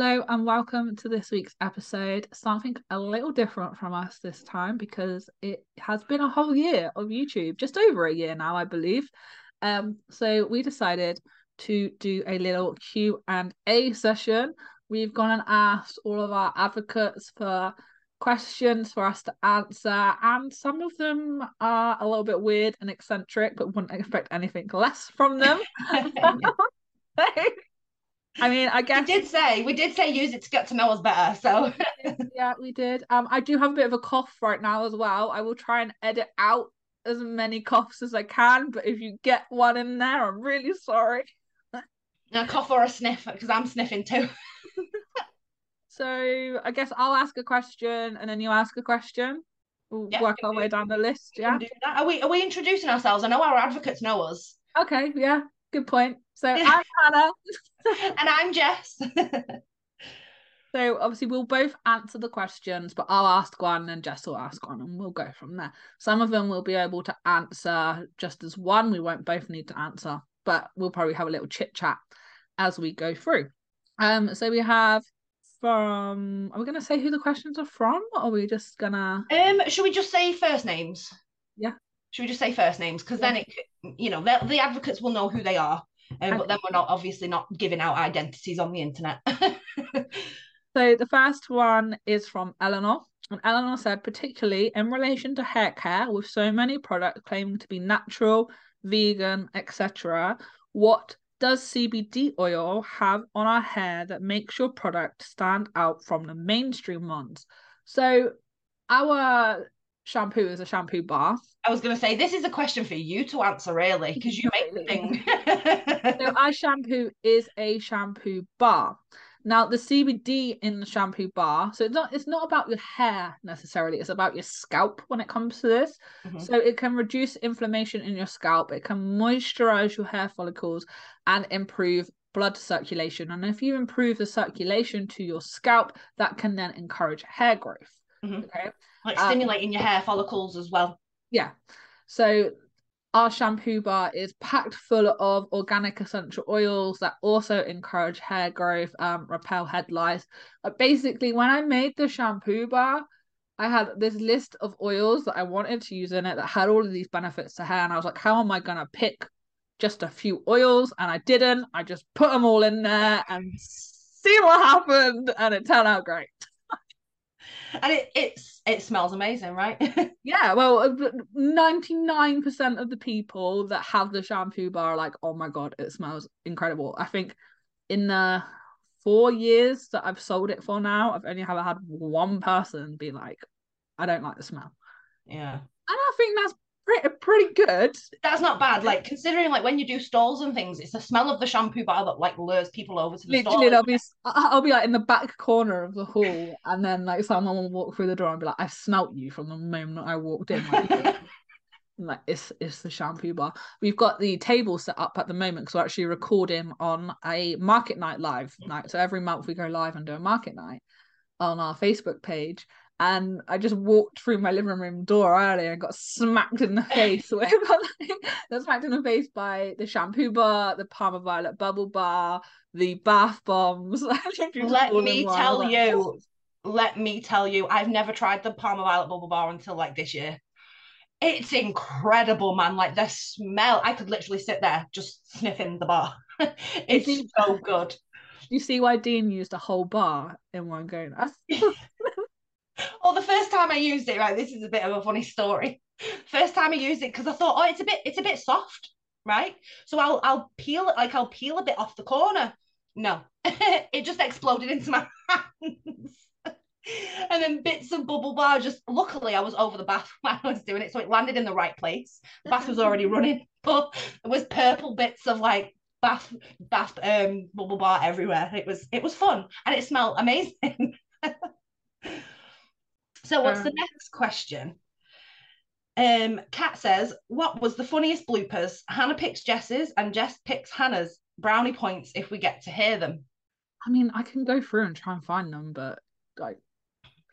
Hello and welcome to this week's episode. Something a little different from us this time because it has been a whole year of YouTube, just over a year now, I believe. Um, so we decided to do a little Q and A session. We've gone and asked all of our advocates for questions for us to answer, and some of them are a little bit weird and eccentric, but wouldn't expect anything less from them. I mean, I guess we did say we did say use it to get to know us better. So yeah, we did. Um, I do have a bit of a cough right now as well. I will try and edit out as many coughs as I can, but if you get one in there, I'm really sorry. a cough or a sniff because I'm sniffing too. so I guess I'll ask a question and then you ask a question. We'll yeah, work our way down the list. Yeah. Are we are we introducing ourselves? I know our advocates know us. Okay. Yeah. Good point. So I'm Hannah. and I'm Jess. so obviously we'll both answer the questions, but I'll ask one and Jess will ask one and we'll go from there. Some of them we'll be able to answer just as one. We won't both need to answer, but we'll probably have a little chit chat as we go through. Um, so we have from are we gonna say who the questions are from or are we just gonna um should we just say first names yeah should we just say first names because yeah. then it you know the, advocates will know who they are um, but then we're not obviously not giving out identities on the internet. so the first one is from Eleanor. And Eleanor said, particularly in relation to hair care, with so many products claiming to be natural, vegan, etc., what does CBD oil have on our hair that makes your product stand out from the mainstream ones? So our shampoo is a shampoo bar. I was going to say this is a question for you to answer, really, because you make the thing. so our shampoo is a shampoo bar. Now the CBD in the shampoo bar, so it's not it's not about your hair necessarily, it's about your scalp when it comes to this. Mm-hmm. So it can reduce inflammation in your scalp, it can moisturize your hair follicles and improve blood circulation. And if you improve the circulation to your scalp, that can then encourage hair growth. Mm-hmm. Okay. Like stimulating um, your hair follicles as well. Yeah. So our shampoo bar is packed full of organic essential oils that also encourage hair growth, um, repel head lice. But basically, when I made the shampoo bar, I had this list of oils that I wanted to use in it that had all of these benefits to hair, and I was like, how am I gonna pick just a few oils? And I didn't. I just put them all in there and see what happened, and it turned out great and it it's it smells amazing, right? yeah, well, uh, 99% of the people that have the shampoo bar are like, oh my god, it smells incredible. I think in the four years that I've sold it for now, I've only ever had one person be like, I don't like the smell. Yeah. And I think that's pretty pretty good. That's not bad. Like considering like when you do stalls and things, it's the smell of the shampoo bar that like lures people over to the Literally, I'll be I'll be like in the back corner of the hall, and then like someone will walk through the door and be like, "I smelt you from the moment I walked in." Like, like it's it's the shampoo bar. We've got the table set up at the moment because we're actually recording on a market night live night. So every month we go live and do a market night on our Facebook page and I just walked through my living room door earlier and got smacked in the face with got smacked in the face by the shampoo bar, the Parma Violet bubble bar, the bath bombs. let me tell you, let me tell you, I've never tried the Parma Violet bubble bar until like this year. It's incredible, man. Like the smell, I could literally sit there just sniffing the bar. it's so good. You see why Dean used a whole bar in one go? Well, the first time I used it, right, this is a bit of a funny story. First time I used it because I thought, oh, it's a bit, it's a bit soft, right? So I'll, I'll peel it, like I'll peel a bit off the corner. No, it just exploded into my hands. and then bits of bubble bar just luckily I was over the bath when I was doing it so it landed in the right place the bath was already running but it was purple bits of like bath bath um bubble bar everywhere it was it was fun and it smelled amazing so what's um, the next question? Um, Kat says, "What was the funniest bloopers? Hannah picks Jess's, and Jess picks Hannah's. Brownie points if we get to hear them." I mean, I can go through and try and find them, but like,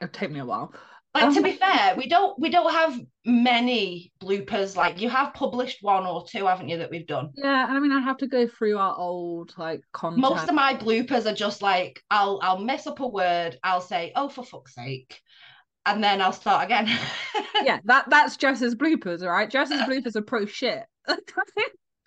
it'll take me a while. Like to be fair, we don't we don't have many bloopers. Like you have published one or two, haven't you, that we've done? Yeah, and I mean I have to go through our old like content. Most of my bloopers are just like I'll I'll mess up a word, I'll say, oh for fuck's sake. And then I'll start again. yeah, that that's Jess's bloopers, all right? Jess's bloopers are pro shit.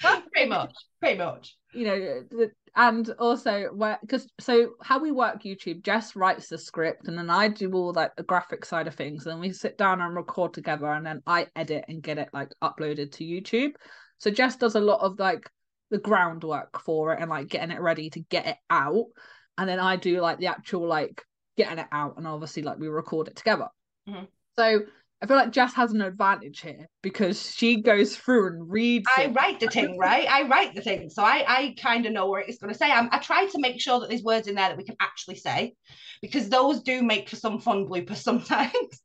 pretty much. Pretty much. You know, and also because so how we work youtube jess writes the script and then i do all like the graphic side of things and we sit down and record together and then i edit and get it like uploaded to youtube so jess does a lot of like the groundwork for it and like getting it ready to get it out and then i do like the actual like getting it out and obviously like we record it together mm-hmm. so I feel like Jess has an advantage here because she goes through and reads. I it. write the thing, right? I write the thing, so I I kind of know where it's going to say. I'm, I try to make sure that there's words in there that we can actually say, because those do make for some fun bloopers sometimes.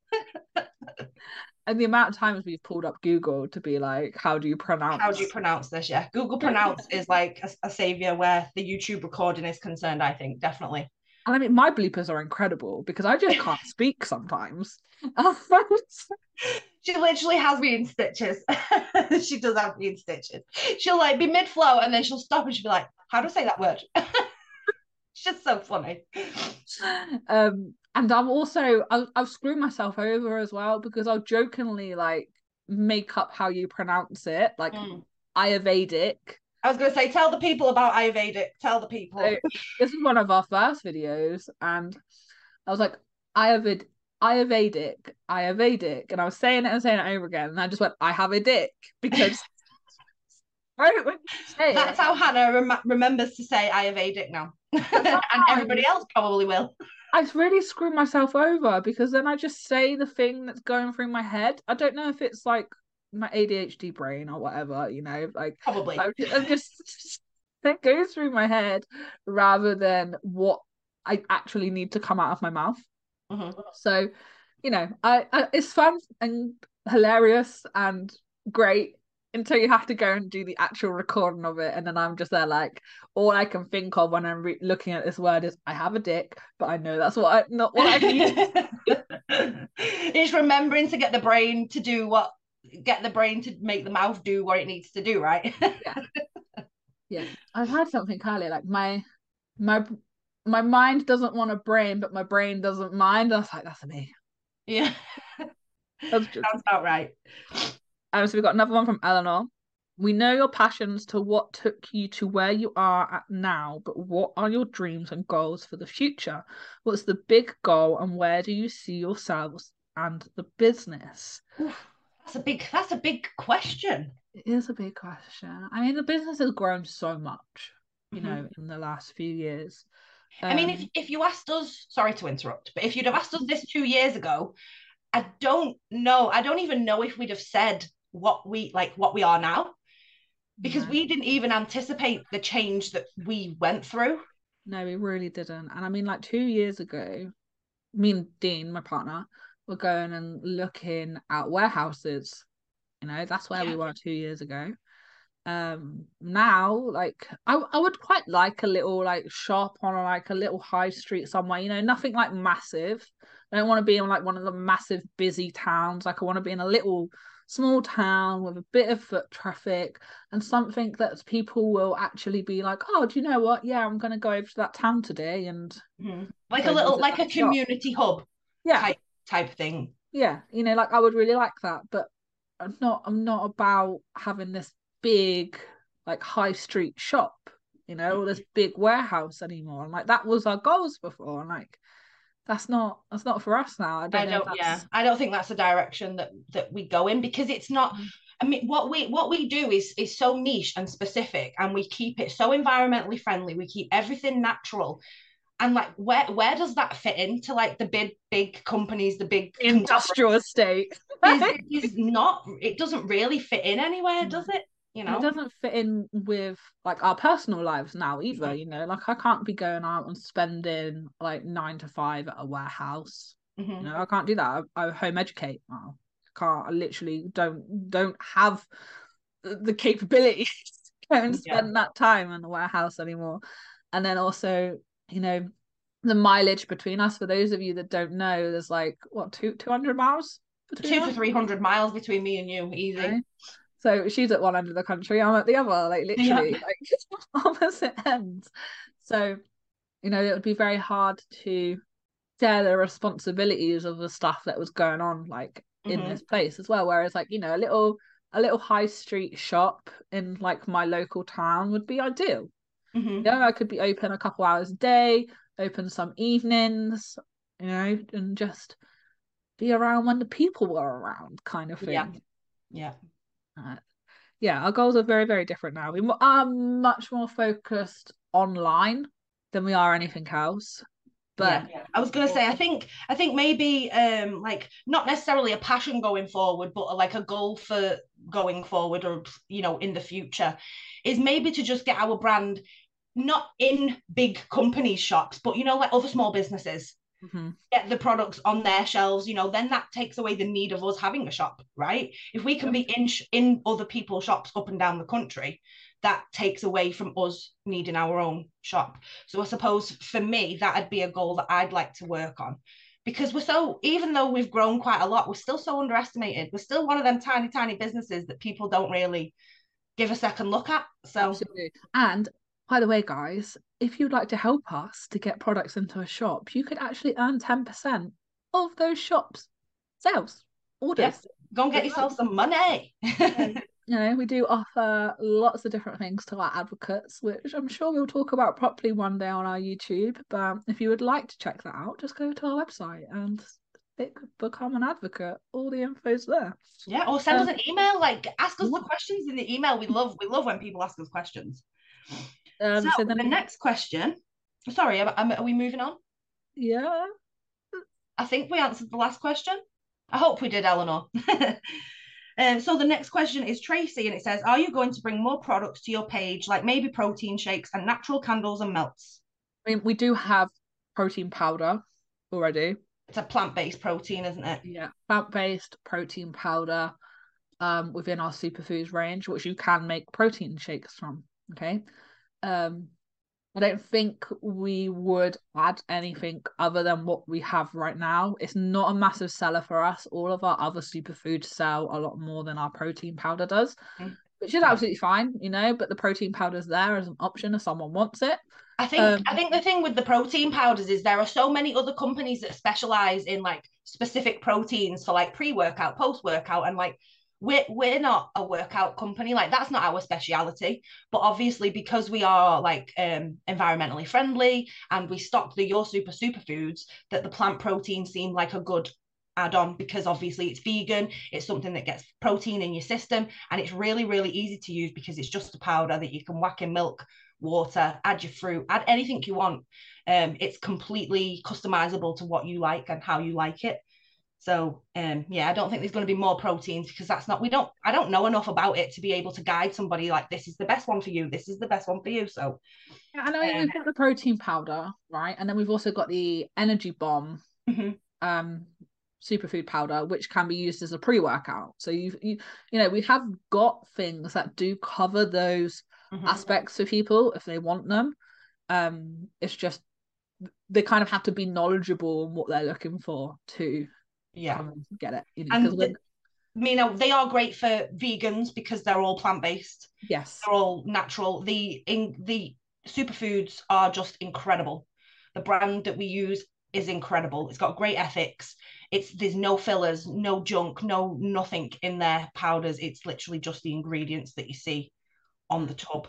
and the amount of times we've pulled up Google to be like, "How do you pronounce? How do you pronounce this?" Yeah, Google pronounce is like a, a savior where the YouTube recording is concerned. I think definitely. And I mean, my bloopers are incredible because I just can't speak sometimes. she literally has me in stitches. she does have me in stitches. She'll like be mid flow and then she'll stop and she'll be like, "How do I say that word?" it's just so funny. Um, and I'm also I'll, I'll screw myself over as well because I'll jokingly like make up how you pronounce it, like mm. Ayurvedic I was going to say, tell the people about Ayurvedic. Tell the people. So, this is one of our first videos, and I was like, Ayurved, Ayurvedic, Ayurvedic, and I was saying it and saying it over again, and I just went, I have a dick because. right That's it, how Hannah rem- remembers to say Ayurvedic now, and everybody else probably will. I really screw myself over because then I just say the thing that's going through my head. I don't know if it's like my ADHD brain or whatever, you know, like probably I'm just, I'm just that goes through my head rather than what I actually need to come out of my mouth. Mm-hmm. So, you know, I, I it's fun and hilarious and great until you have to go and do the actual recording of it and then i'm just there like all i can think of when i'm re- looking at this word is i have a dick but i know that's what i not what i need it's remembering to get the brain to do what get the brain to make the mouth do what it needs to do, right? yeah. Yeah. I've had something earlier, like my my my mind doesn't want a brain, but my brain doesn't mind. I was like, that's me. Yeah. That's just... Sounds about right. Um, so we've got another one from Eleanor. We know your passions to what took you to where you are at now, but what are your dreams and goals for the future? What's the big goal and where do you see yourselves and the business? That's a big that's a big question. It is a big question. I mean, the business has grown so much, you mm-hmm. know, in the last few years. Um, I mean, if um, if you asked us, sorry to interrupt, but if you'd have asked us this two years ago, I don't know. I don't even know if we'd have said what we like what we are now, because we didn't even anticipate the change that we went through. No, we really didn't. And I mean, like two years ago, me and Dean, my partner, were going and looking at warehouses. You know, that's where yeah. we were two years ago. Um, now, like, I I would quite like a little like shop on like a little high street somewhere. You know, nothing like massive. I don't want to be in like one of the massive busy towns. Like, I want to be in a little small town with a bit of foot traffic and something that people will actually be like, oh, do you know what? Yeah, I'm going to go over to that town today and mm-hmm. like a little like a community shop. hub. Yeah, type thing. Yeah, you know, like I would really like that, but I'm not. I'm not about having this big like high street shop, you know, or this big warehouse anymore. And like that was our goals before, and like that's not that's not for us now. I don't. I don't yeah, I don't think that's the direction that that we go in because it's not. Mm. I mean, what we what we do is is so niche and specific, and we keep it so environmentally friendly. We keep everything natural, and like where where does that fit into like the big big companies the big industrial estate. It is not it doesn't really fit in anywhere does it? You know? It doesn't fit in with like our personal lives now either you know? Like i can't be going out and spending like nine to five at a warehouse. Mm-hmm. you know i can't do that. I, I home educate now. I can't i literally don't don't have the capability to go and spend yeah. that time in the warehouse anymore. And then also you know, the mileage between us. For those of you that don't know, there's like what two two hundred miles. Two to three hundred miles between me and you, easy. Okay. So she's at one end of the country, I'm at the other, like literally, yeah. like opposite ends. So, you know, it would be very hard to share the responsibilities of the stuff that was going on, like in mm-hmm. this place as well. Whereas, like you know, a little a little high street shop in like my local town would be ideal. Mm-hmm. Yeah, I could be open a couple hours a day, open some evenings, you know, and just be around when the people were around, kind of thing. Yeah. Yeah. Uh, yeah, our goals are very, very different now. We are much more focused online than we are anything else. But yeah, I was gonna say, I think, I think maybe, um, like not necessarily a passion going forward, but like a goal for going forward, or you know, in the future, is maybe to just get our brand not in big company shops, but you know, like other small businesses. Mm-hmm. Get the products on their shelves, you know, then that takes away the need of us having a shop, right? If we can yep. be in sh- in other people's shops up and down the country, that takes away from us needing our own shop. So I suppose for me, that'd be a goal that I'd like to work on because we're so even though we've grown quite a lot, we're still so underestimated. We're still one of them tiny, tiny businesses that people don't really give a second look at. So Absolutely. and by the way, guys, if you'd like to help us to get products into a shop, you could actually earn 10% of those shops' sales orders. Yes. Go and get yourself some money. you know, we do offer lots of different things to our advocates, which I'm sure we'll talk about properly one day on our YouTube. But if you would like to check that out, just go to our website and click become an advocate. All the info's there. Yeah, or send um, us an email. Like, ask us the questions in the email. We love we love when people ask us questions. Um, so, so the next question. Sorry, are, are we moving on? Yeah. I think we answered the last question. I hope we did, Eleanor. um, so the next question is Tracy, and it says, "Are you going to bring more products to your page, like maybe protein shakes and natural candles and melts?" I mean, we do have protein powder already. It's a plant-based protein, isn't it? Yeah, plant-based protein powder um, within our superfoods range, which you can make protein shakes from. Okay, um, I don't think we would add anything other than what we have right now. It's not a massive seller for us. All of our other superfoods sell a lot more than our protein powder does, which is absolutely fine, you know. But the protein powder is there as an option if someone wants it. I think um, I think the thing with the protein powders is there are so many other companies that specialize in like specific proteins for like pre-workout, post-workout, and like we're we're not a workout company. Like that's not our speciality. But obviously because we are like um environmentally friendly and we stock the your super superfoods that the plant protein seemed like a good add on because obviously it's vegan it's something that gets protein in your system and it's really really easy to use because it's just a powder that you can whack in milk water add your fruit add anything you want. Um it's completely customizable to what you like and how you like it so um, yeah, I don't think there's going to be more proteins because that's not we don't I don't know enough about it to be able to guide somebody like this is the best one for you, this is the best one for you. So yeah, I know um, we've got the protein powder, right? And then we've also got the energy bomb mm-hmm. um superfood powder, which can be used as a pre-workout. So you you you know, we have got things that do cover those mm-hmm. aspects for people if they want them. Um it's just they kind of have to be knowledgeable on what they're looking for to yeah. Get it you know, and the, you know they are great for vegans because they're all plant-based. Yes. They're all natural. The in the superfoods are just incredible. The brand that we use is incredible. It's got great ethics. It's there's no fillers no junk no nothing in their powders. It's literally just the ingredients that you see on the tub.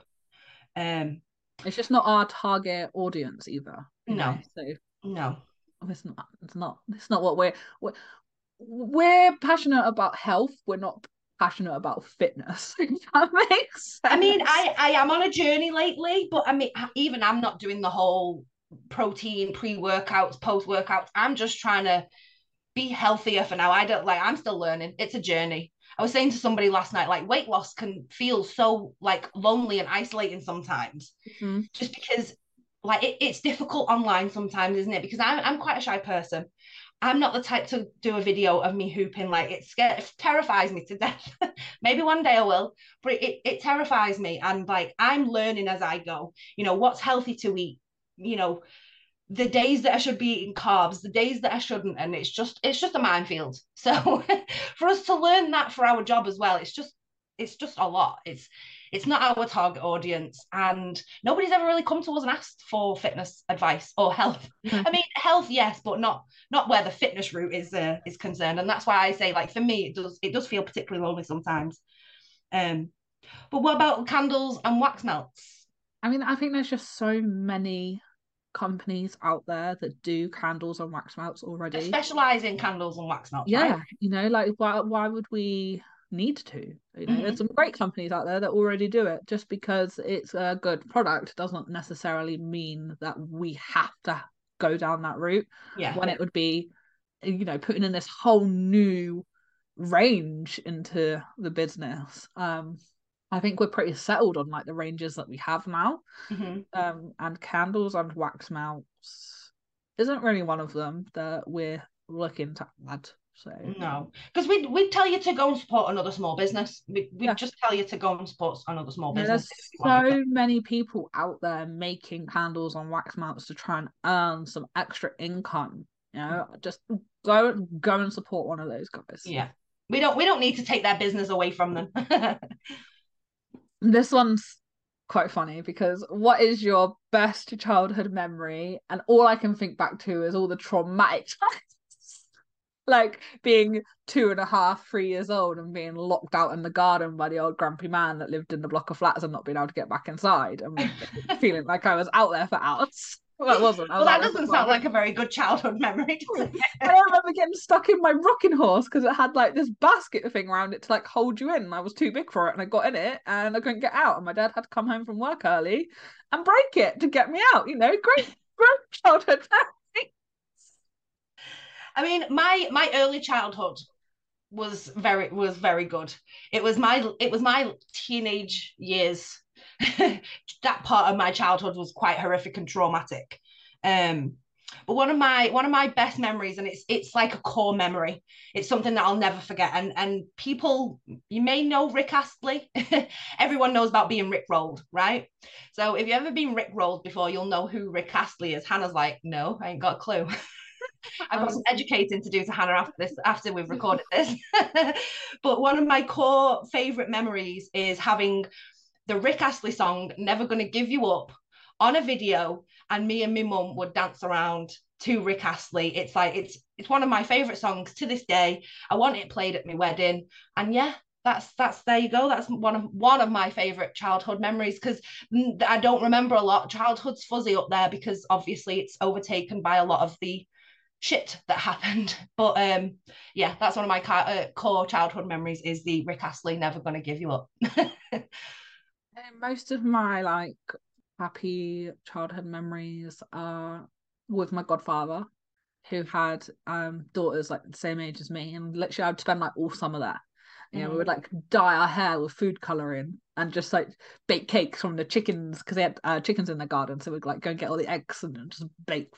Um it's just not our target audience either no know, so no it's not it's not it's not what we're we're, we're passionate about health we're not passionate about fitness that makes sense. i mean i i am on a journey lately but i mean even i'm not doing the whole protein pre-workouts post-workouts i'm just trying to be healthier for now i don't like i'm still learning it's a journey i was saying to somebody last night like weight loss can feel so like lonely and isolating sometimes mm-hmm. just because like it, it's difficult online sometimes, isn't it? Because I'm I'm quite a shy person. I'm not the type to do a video of me hooping. Like it scares, terrifies me to death. Maybe one day I will, but it, it terrifies me. And like I'm learning as I go. You know what's healthy to eat. You know, the days that I should be eating carbs, the days that I shouldn't, and it's just it's just a minefield. So for us to learn that for our job as well, it's just it's just a lot. It's it's not our target audience, and nobody's ever really come to us and asked for fitness advice or health. Mm-hmm. I mean, health, yes, but not not where the fitness route is uh, is concerned. And that's why I say, like for me, it does it does feel particularly lonely sometimes. Um, but what about candles and wax melts? I mean, I think there's just so many companies out there that do candles and wax melts already. Specialize in candles and wax melts. Yeah, right? you know, like why why would we need to? You know, mm-hmm. there's some great companies out there that already do it. Just because it's a good product doesn't necessarily mean that we have to go down that route. Yeah. When it would be, you know, putting in this whole new range into the business. Um I think we're pretty settled on like the ranges that we have now. Mm-hmm. Um, and candles and wax melts isn't really one of them that we're looking to add. So no, because we we tell you to go and support another small business. We we yeah. just tell you to go and support another small business. there's so many people out there making candles on wax melts to try and earn some extra income. You know, mm. just go go and support one of those guys. Yeah, we don't we don't need to take their business away from them. This one's quite funny because what is your best childhood memory? And all I can think back to is all the traumatic. like being two and a half, three years old and being locked out in the garden by the old grumpy man that lived in the block of flats and not being able to get back inside and feeling like I was out there for hours. Well, wasn't. well, that doesn't sound like a very good childhood memory. I remember getting stuck in my rocking horse because it had like this basket thing around it to like hold you in. I was too big for it, and I got in it, and I couldn't get out. And my dad had to come home from work early and break it to get me out. You know, great, great childhood. I mean, my my early childhood was very was very good. It was my it was my teenage years that part of my childhood was quite horrific and traumatic. Um, but one of my one of my best memories, and it's it's like a core memory. It's something that I'll never forget. And and people, you may know Rick Astley. Everyone knows about being Rick rolled, right? So if you've ever been Rick rolled before, you'll know who Rick Astley is. Hannah's like, no, I ain't got a clue. I've got um, some educating to do to Hannah after this, after we've recorded this. but one of my core favorite memories is having the Rick Astley song, Never Gonna Give You Up, on a video, and me and my mum would dance around to Rick Astley. It's like it's it's one of my favorite songs to this day. I want it played at my wedding. And yeah, that's that's there you go. That's one of one of my favorite childhood memories because I don't remember a lot. Childhood's fuzzy up there because obviously it's overtaken by a lot of the shit that happened. But um, yeah, that's one of my uh, core childhood memories is the Rick Astley "Never Gonna Give You Up." most of my like happy childhood memories are with my godfather who had um daughters like the same age as me and literally I'd spend like all summer there. You know, mm. we would mm. like dye our hair with food coloring and just like bake cakes from the chickens because they had uh, chickens in the garden. So we'd like go and get all the eggs and just bake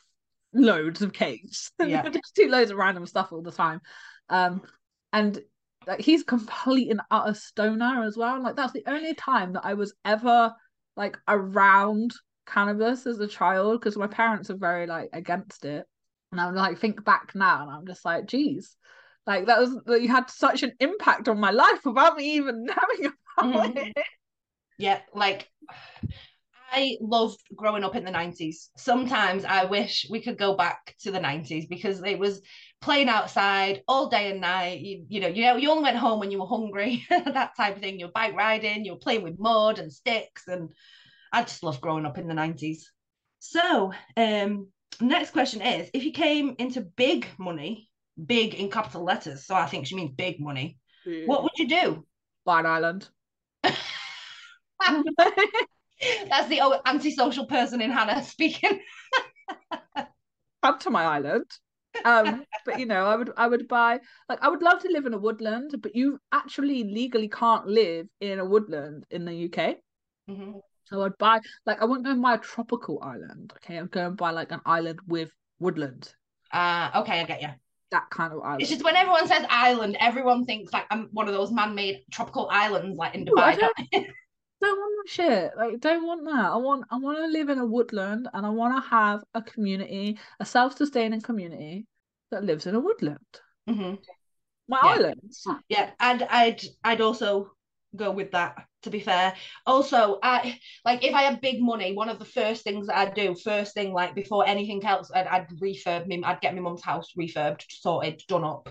loads of cakes. Yeah. just do loads of random stuff all the time. Um, and like he's complete and utter stoner as well. Like that's the only time that I was ever like around cannabis as a child because my parents are very like against it. And I'm like think back now and I'm just like, geez, like that was that you had such an impact on my life without me even knowing about mm-hmm. it. Yeah, like I loved growing up in the 90s. Sometimes I wish we could go back to the 90s because it was playing outside all day and night. You, you know, you know, you only went home when you were hungry, that type of thing. You're bike riding, you're playing with mud and sticks. And I just love growing up in the 90s. So, um, next question is if you came into big money, big in capital letters, so I think she means big money, mm. what would you do? Buy an island. That's the antisocial person in Hannah speaking. Come to my island um but you know i would i would buy like i would love to live in a woodland but you actually legally can't live in a woodland in the uk mm-hmm. so i'd buy like i wouldn't go and buy a tropical island okay i'd go and buy like an island with woodland uh okay i get you that kind of island. It's just when everyone says island, everyone thinks like I'm one of those man-made tropical islands like in Dubai. Ooh, don't want that shit. Like, don't want that. I want I want to live in a woodland and I want to have a community, a self-sustaining community that lives in a woodland. hmm My Yeah. islands. Yeah, and I'd I'd also go with that. To be fair, also I like if I had big money, one of the first things that I'd do, first thing like before anything else, I'd, I'd refurb me. I'd get my mum's house refurbed, sorted, done up.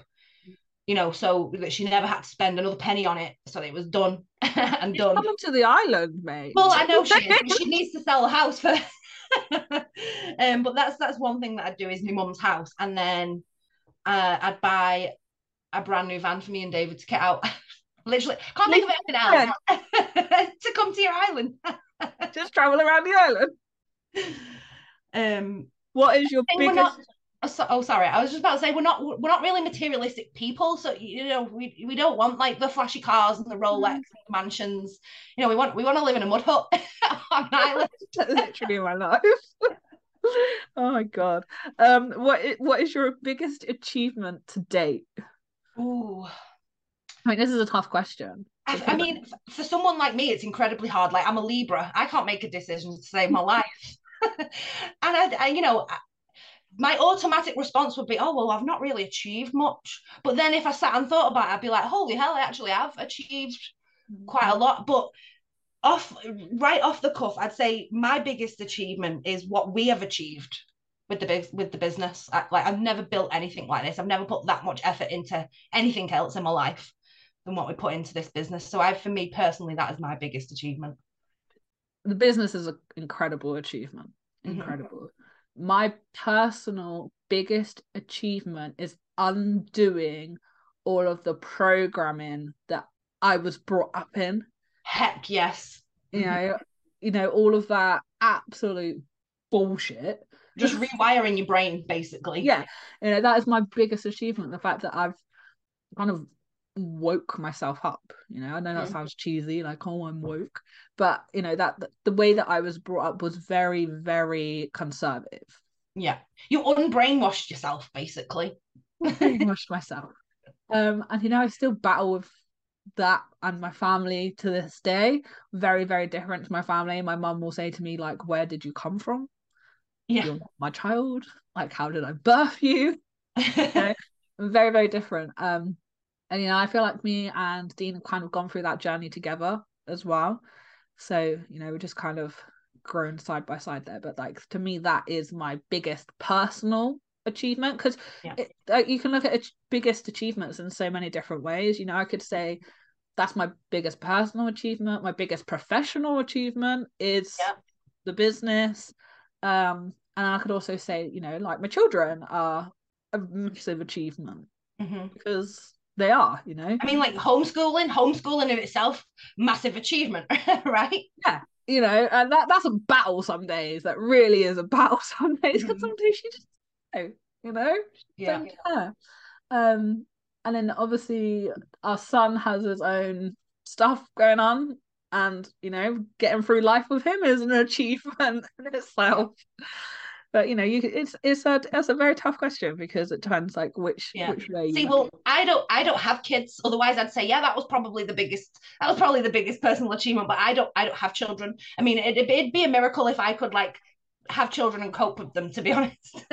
You know, so that she never had to spend another penny on it, so it was done and She's done. coming to the island, mate. Well, I know she is, she needs to sell the house first. um, but that's that's one thing that I'd do is my mum's house, and then uh, I'd buy a brand new van for me and David to get out. Literally, can't think of anything else to come to your island. Just travel around the island. Um, What is your I think we're biggest? not- so- oh, sorry, I was just about to say we're not we're not really materialistic people, so you know we we don't want like the flashy cars and the Rolex and the mansions. You know, we want we want to live in a mud hut on an island. literally my life. oh my god. Um, what what is your biggest achievement to date? Ooh. I mean, this is a tough question. I, I mean, for someone like me, it's incredibly hard. Like I'm a Libra, I can't make a decision to save my life, and I, I, you know, my automatic response would be, "Oh well, I've not really achieved much." But then if I sat and thought about it, I'd be like, "Holy hell, I actually have achieved quite a lot." But off, right off the cuff, I'd say my biggest achievement is what we have achieved with the big with the business. I, like I've never built anything like this. I've never put that much effort into anything else in my life than what we put into this business. So I, for me personally, that is my biggest achievement. the business is an incredible achievement. Mhm. Incredible. My personal biggest achievement is undoing all of the programming that I was brought up in. Heck yes. You know, you know, all of that absolute bullshit. Just rewiring your brain, basically. yeah you know that is my biggest achievement the fact that i've kind of woke myself up you know? I know that sounds cheesy like oh i'm woke but you know that the way that i was brought up was very very conservative. Yeah. You unbrainwashed yourself, basically. brainwashed myself. Um and you know i still battle with that and my family to this day. Very very different to my family. My mum will say to me like where did you come from? Yeah. you're not my child. Like how did i birth you? Very very different. Um and you know i feel like me and dean have kind of gone through that journey together as well so you know we're just kind of grown side by side there but like to me that is my biggest personal achievement because Yeah. like, you can look at ach- biggest achievements in so many different ways you know i could say that's my biggest personal achievement my biggest professional achievement is Yeah. the business um and i could also say you know like my children are a massive achievement Mhm. because they are you know I mean, like homeschooling, homeschooling in itself, massive achievement, right? Yeah. You know and that that's a battle some days that really is a battle some days because Mhm. some days you just know, you know Yeah. don't care um and then obviously our son has his own stuff going on and you know getting through life with him is an achievement in itself but you know you it's it's a it's a very tough question because it depends like which Yeah. which way See, well, I don't, I don't have kids. Otherwise, I'd say, yeah, that was probably the biggest, that was probably the biggest personal achievement. But I don't, I don't have children. I mean, it, it'd be a miracle if I could like have children and cope with them. To be honest.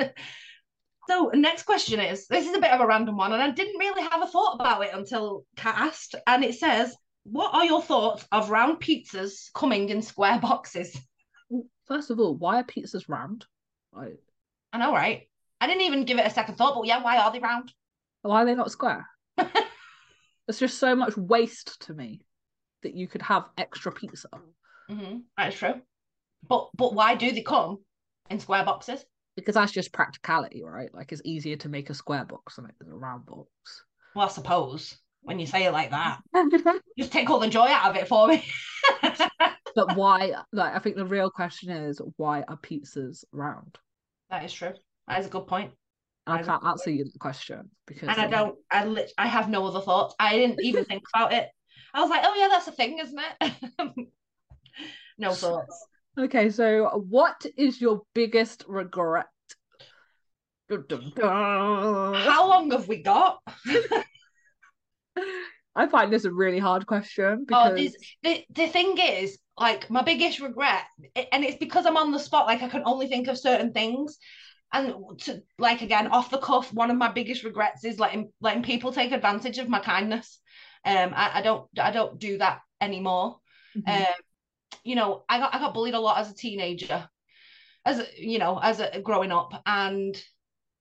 so, next question is: This is a bit of a random one, and I didn't really have a thought about it until Kat asked. And it says, "What are your thoughts of round pizzas coming in square boxes?" first of all why are pizzas round like I know, right? I didn't even give it a second thought, but yeah, why are they round? why are they not square it's just so much waste to me that you could have extra pizza hmm That is true. But but why do they come in square boxes? because that's just practicality, right? Like it's easier to make a square box than it is a round box. Well, I suppose when you say it like that, just take all the joy out of it for me. but why? Like, I think the real question is why are pizzas round? that is true. That is a good point. And I can't answer you the question because And I don't. I lit. I have no other thoughts. I didn't even think about it. I was like, oh yeah, that's a thing, isn't it? no thoughts. Okay, so what is your biggest regret? How long have we got? I find this a really hard question Oh, because this, the the thing is, like my biggest regret, and it's because I'm on the spot. Like I can only think of certain things, and to like again off the cuff, one of my biggest regrets is letting letting people take advantage of my kindness. Um, I, I don't I don't do that anymore. Mhm. Um, you know, I got I got bullied a lot as a teenager, as a, you know, as a growing up, and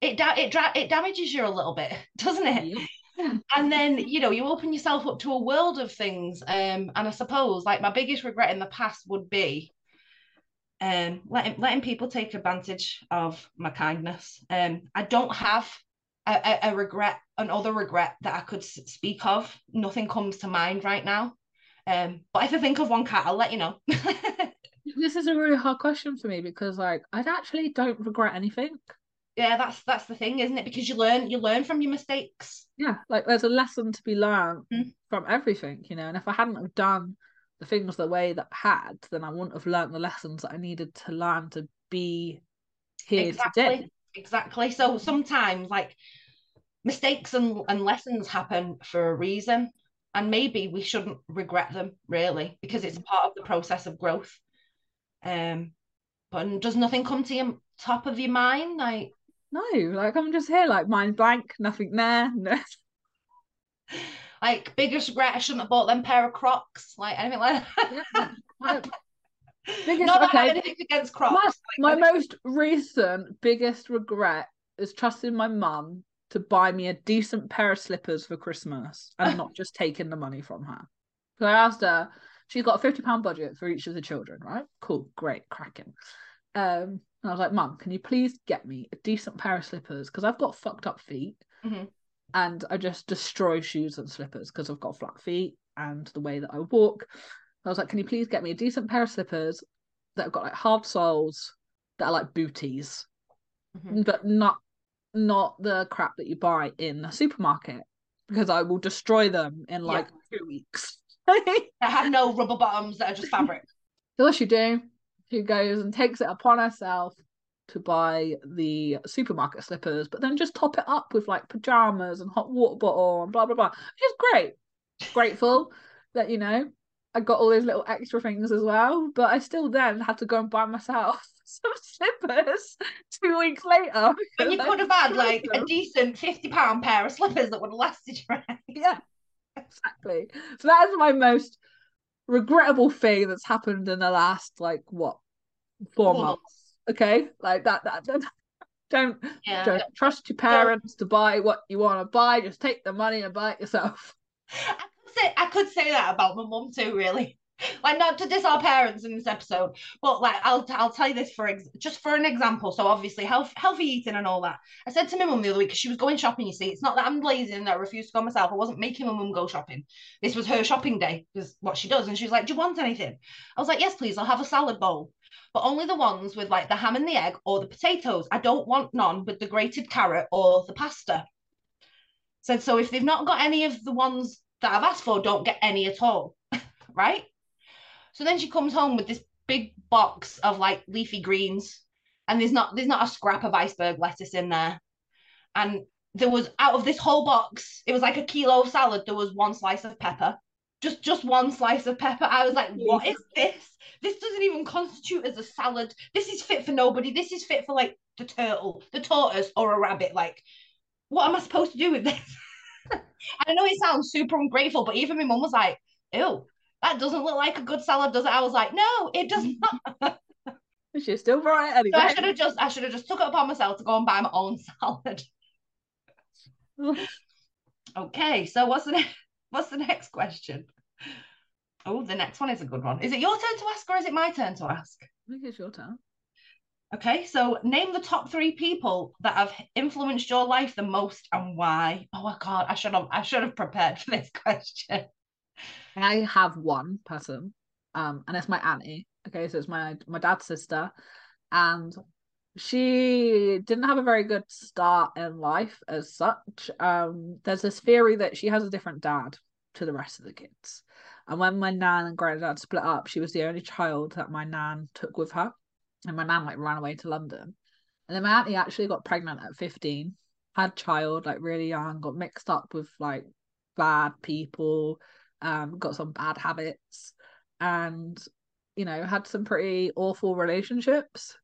it da- it dra- it damages you a little bit, doesn't it? Yeah. And then you know you open yourself up to a world of things um and i suppose like my biggest regret in the past would be um letting letting people take advantage of my kindness. Um i don't have a, a, regret another regret that i could speak of. Nothing comes to mind right now. Um but if i think of one Kat i'll let you know. This is a really hard question for me because like I actually don't regret anything. Yeah that's that's the thing isn't it because you learn you learn from your mistakes Yeah, like there's a lesson to be learned Mm. from everything, you know. And if I hadn't have done the things the way that I had, then I wouldn't have learned the lessons that I needed to learn to be here exactly today. exactly so sometimes like mistakes and, and lessons happen for a reason and maybe we shouldn't regret them really because it's part of the process of growth um but does nothing come to your top of your mind like No, like I'm just here, like mind blank, nothing there. No. like biggest regret i shouldn't have bought them pair of crocs like anything like that Yeah, my- biggest- not that I have okay. anything against crocs My most recent biggest regret is trusting my mum to buy me a decent pair of slippers for Christmas and not just taking the money from her. So I asked her, she's got a fifty pound budget for each of the children, right? Cool, great, cracking. Um, and I was like, Mum, can you please get me a decent pair of slippers because I've got fucked up feet, Mhm. and I just destroy shoes and slippers because I've got flat feet and the way that I walk. I was like, can you please get me a decent pair of slippers that have got like hard soles that are like booties, Mhm. but not not the crap that you buy in the supermarket because I will destroy them in Yeah. like two weeks. that have no rubber bottoms that are just fabric what she do? She goes and takes it upon herself to buy the supermarket slippers, but then just top it up with like pajamas and hot water bottle and blah blah blah. Which is great. Grateful that you know I got all those little extra things as well, but I still then had to go and buy myself some slippers two weeks later. when you could have had like a decent 50 pound pair of slippers that would have lasted you right yeah, exactly. So that is my most regrettable thing that's happened in the last like what four months. Okay, like that. That, that don't yeah don't trust your parents to buy what you want to buy. Just take the money and buy it yourself. I could say I could say that about my mum too, really. Like not to diss our parents in this episode, but like I'll I'll tell you this for ex- just for an example. So obviously health healthy eating and all that. I said to my mum the other week because she was going shopping. You see, it's not that I'm lazy and that I refuse to go myself. I wasn't making my mum go shopping. This was her shopping day, is what she does. And she was like, "Do you want anything?" I was like, "Yes, please. I'll have a salad bowl." But only the ones with like the ham and the egg or the potatoes. I don't want none with the grated carrot or the pasta. Said so if they've not got any of the ones that I've asked for, don't get any at all. right? So then she comes home with this big box of like leafy greens, and there's not there's not a scrap of iceberg lettuce in there. And there was out of this whole box, it was like a kilo of salad. There was one slice of pepper, just just one slice of pepper. I was like, what is this? This doesn't even constitute as a salad. This is fit for nobody. This is fit for like the turtle, the tortoise, or a rabbit. Like, what am I supposed to do with this? I know it sounds super ungrateful, but even my mum was like, ew, that doesn't look like a good salad, does it? I was like, no, it does not. She's still right So I should have just I should have just took it upon myself to go and buy my own salad. Okay, so what's the next what's the next question? Oh, the next one is a good one. Is it your turn to ask or is it my turn to ask? I think it's your turn. Okay, so name the top three people that have influenced your life the most and why. Oh my god, I should have I should have prepared for this question. I have one person, um, and it's my auntie. Okay, so it's my my dad's sister, and she didn't have a very good start in life as such. Um, there's this theory that she has a different dad to the rest of the kids, and when my nan and granddad split up, she was the only child that my nan took with her, and my nan like ran away to London, and then my auntie actually got pregnant at 15, had child like really young, got mixed up with like bad people, um, got some bad habits, and you know had some pretty awful relationships.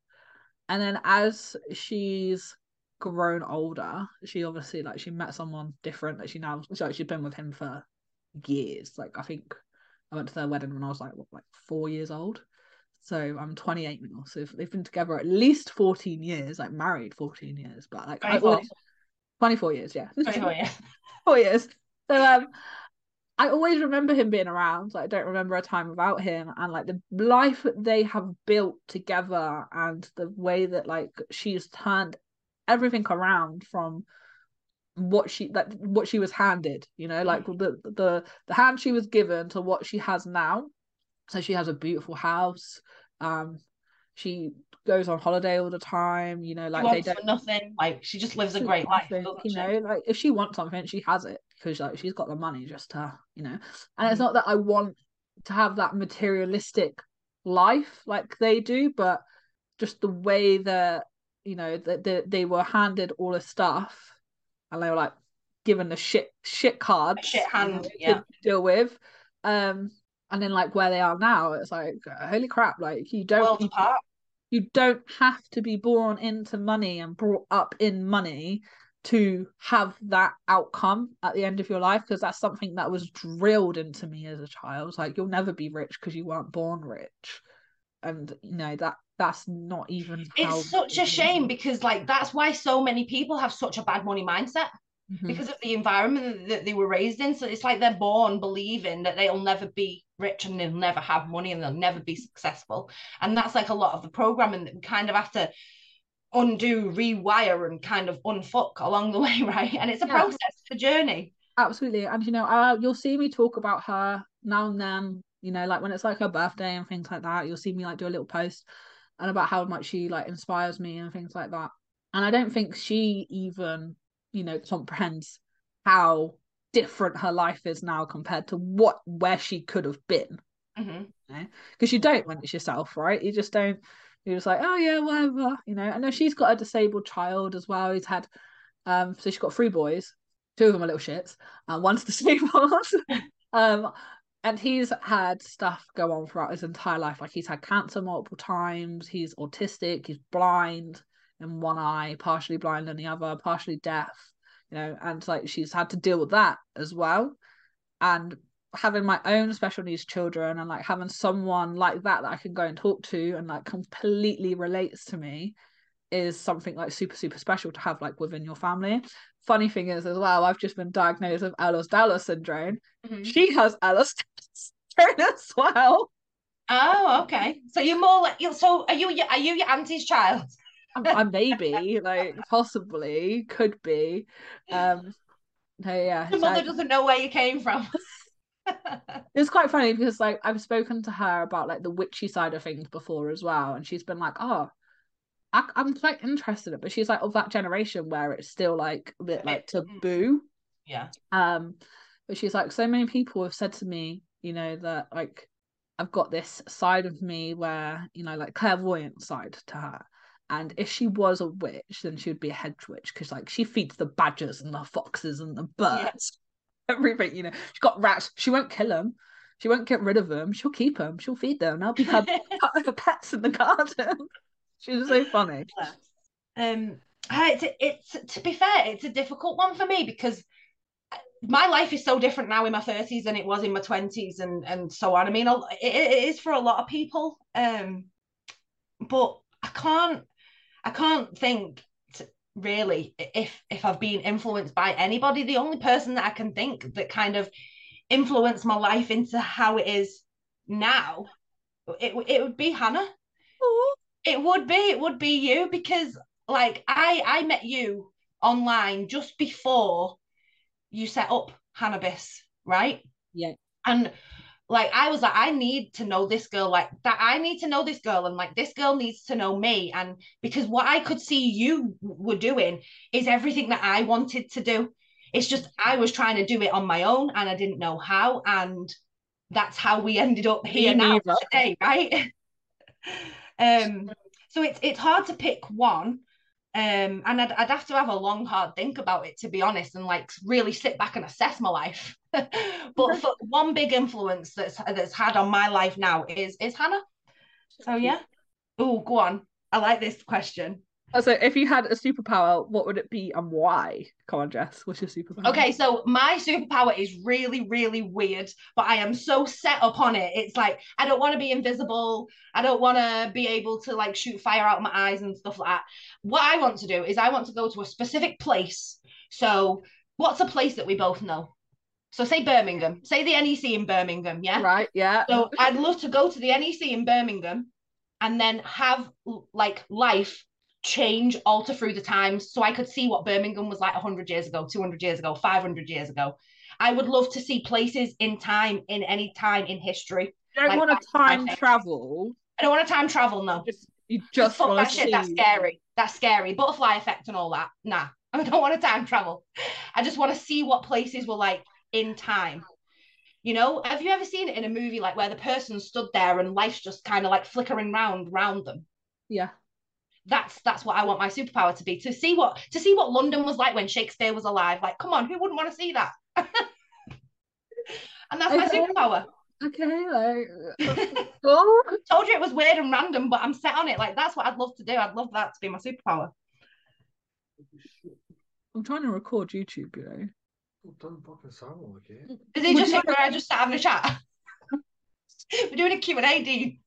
And then as she's grown older, she obviously like she met someone different that she now so she's been with him for years. Like I think I went to their wedding when I was like what, like four years old. So I'm 28 now. So they've been together at least 14 years, like married 14 years, but like 24, always, 24 years, yeah. 24 years. Four years. So um I always remember him being around. Like I don't remember a time without him and like the life that they have built together and the way that like she's turned everything around from what she like what she was handed, you know, like the the the hand she was given to what she has now. So she has a beautiful house. Um she goes on holiday all the time, you know, like She they don't nothing. Like she just lives a great life. you know like if she wants something she has it because like she's got the money just to you know and it's Mhm. not that i want to have that materialistic life like they do but just the way that you know that they, they were handed all the stuff and they were like given the shit shit cards shit hand, to yeah. deal with um and then like where they are now it's like holy crap like you don't you don't have to be born into money and brought up in money to have that outcome at the end of your life because that's something that was drilled into me as a child like you'll never be rich because you weren't born rich and you know that that's not even It's such a shame because like that's why so many people have such a bad money mindset Mhm. because of the environment that they were raised in. So it's like they're born believing that they'll never be rich and they'll never have money and they'll never be successful. And that's like a lot of the programming that we kind of have to undo, rewire, and kind of unfuck along the way, right? And it's a Yeah. process, it's a journey. absolutely and you know uh, you'll see me talk about her now and then you know like when it's like her birthday and things like that you'll see me like do a little post and about how much she like inspires me and things like that and i don't think she even you know comprehends how different her life is now compared to what where she could have been because you don't when it's yourself right you just don't you're just like oh yeah whatever you know i know she's got a disabled child as well he's had um so she's got three boys two of them are little shits and one's disabled um and he's had stuff go on throughout his entire life like he's had cancer multiple times he's autistic he's blind in one eye partially blind in the other partially deaf you know and like she's had to deal with that as well and having my own special needs children and like having someone like that that I can go and talk to and like completely relates to me is something like super super special to have like within your family. Funny thing is as well, I've just been diagnosed with Ehlers-Danlos syndrome. Mhm. She has Ehlers-Danlos syndrome as well. Oh, okay. So you're more like you so are you are you your auntie's child? I, maybe like possibly could be. Um, no, yeah, Your so- mother doesn't know where you came from. it's quite funny because like I've spoken to her about like the witchy side of things before as well, and she's been like, "Oh, I, I'm quite interested." in it," But she's like of that generation where it's still like a bit like taboo. yeah. Um, but she's like, so many people have said to me, you know, that like I've got this side of me where you know, like clairvoyant side to her. And if she was a witch, then she would be a hedge witch because, like, she feeds the badgers and the foxes and the birds, everything. You know, she's got rats. She won't kill them. She won't get rid of them. She'll keep them. She'll feed them. They'll be her, her pets in the garden. She's so funny. um uh, it's it's to be fair it's a difficult one for me because my life is so different now in my 30s than it was in my 20s and and so on i mean it, it is for a lot of people um but i can't i can't think really if if i've been influenced by anybody the only person that i can think that kind of influenced my life into how it is now it, it would be hannah Aw. it would be it would be you because like I I met you online just before you set up Hannabis, right? Yeah. And like I was like, I need to know this girl, like that I need to know this girl, and like this girl needs to know me. And because what I could see you were doing is everything that I wanted to do. It's just I was trying to do it on my own and I didn't know how. And that's how we ended up here Me now neither. today, right? um so it's it's hard to pick one Um, and I'd, I'd have to have a long, hard think about it to be honest, and like really sit back and assess my life. but for one big influence that's that's had on my life now is is Hannah. So yeah. Oh, go on. I like this question. So if you had a superpower, what would it be and why? Come on, Jess. What's your superpower? Okay, so my superpower is really, really weird, but I am so set upon it. It's like I don't want to be invisible. I don't want to be able to like shoot fire out of my eyes and stuff like that. What I want to do is I want to go to a specific place. So, what's a place that we both know? So, say Birmingham, say the NEC in Birmingham, yeah. Right, yeah. So, I'd love to go to the NEC in Birmingham and then have like life change, alter through the times. So I could see what Birmingham was like 100 years ago, 200 years ago, 500 years ago. I would love to see places in time, in any time in history. You don't like, want to time travel. I don't want to time travel, no. Just, you Just fuck want that to shit, that's scary. That's scary. Butterfly effect and all that. Nah, I don't want to time travel. I just want to see what places were like in time. You know, have you ever seen it in a movie like where the person stood there and life's just kind of like flickering round round them? Yeah. That's that's what I want my superpower to be to see what to see what London was like when Shakespeare was alive. Like, come on, who wouldn't want to see that? and that's my superpower. Okay, like oh, Told you it was weird and random, but I'm set on it. Like that's what I'd love to do. I'd love that to be my superpower. I'm trying to record YouTube, you know. Oh, Don't fucking sound like it. Is he just you- where I just sat having a chat? We're doing a Q&A, Dean.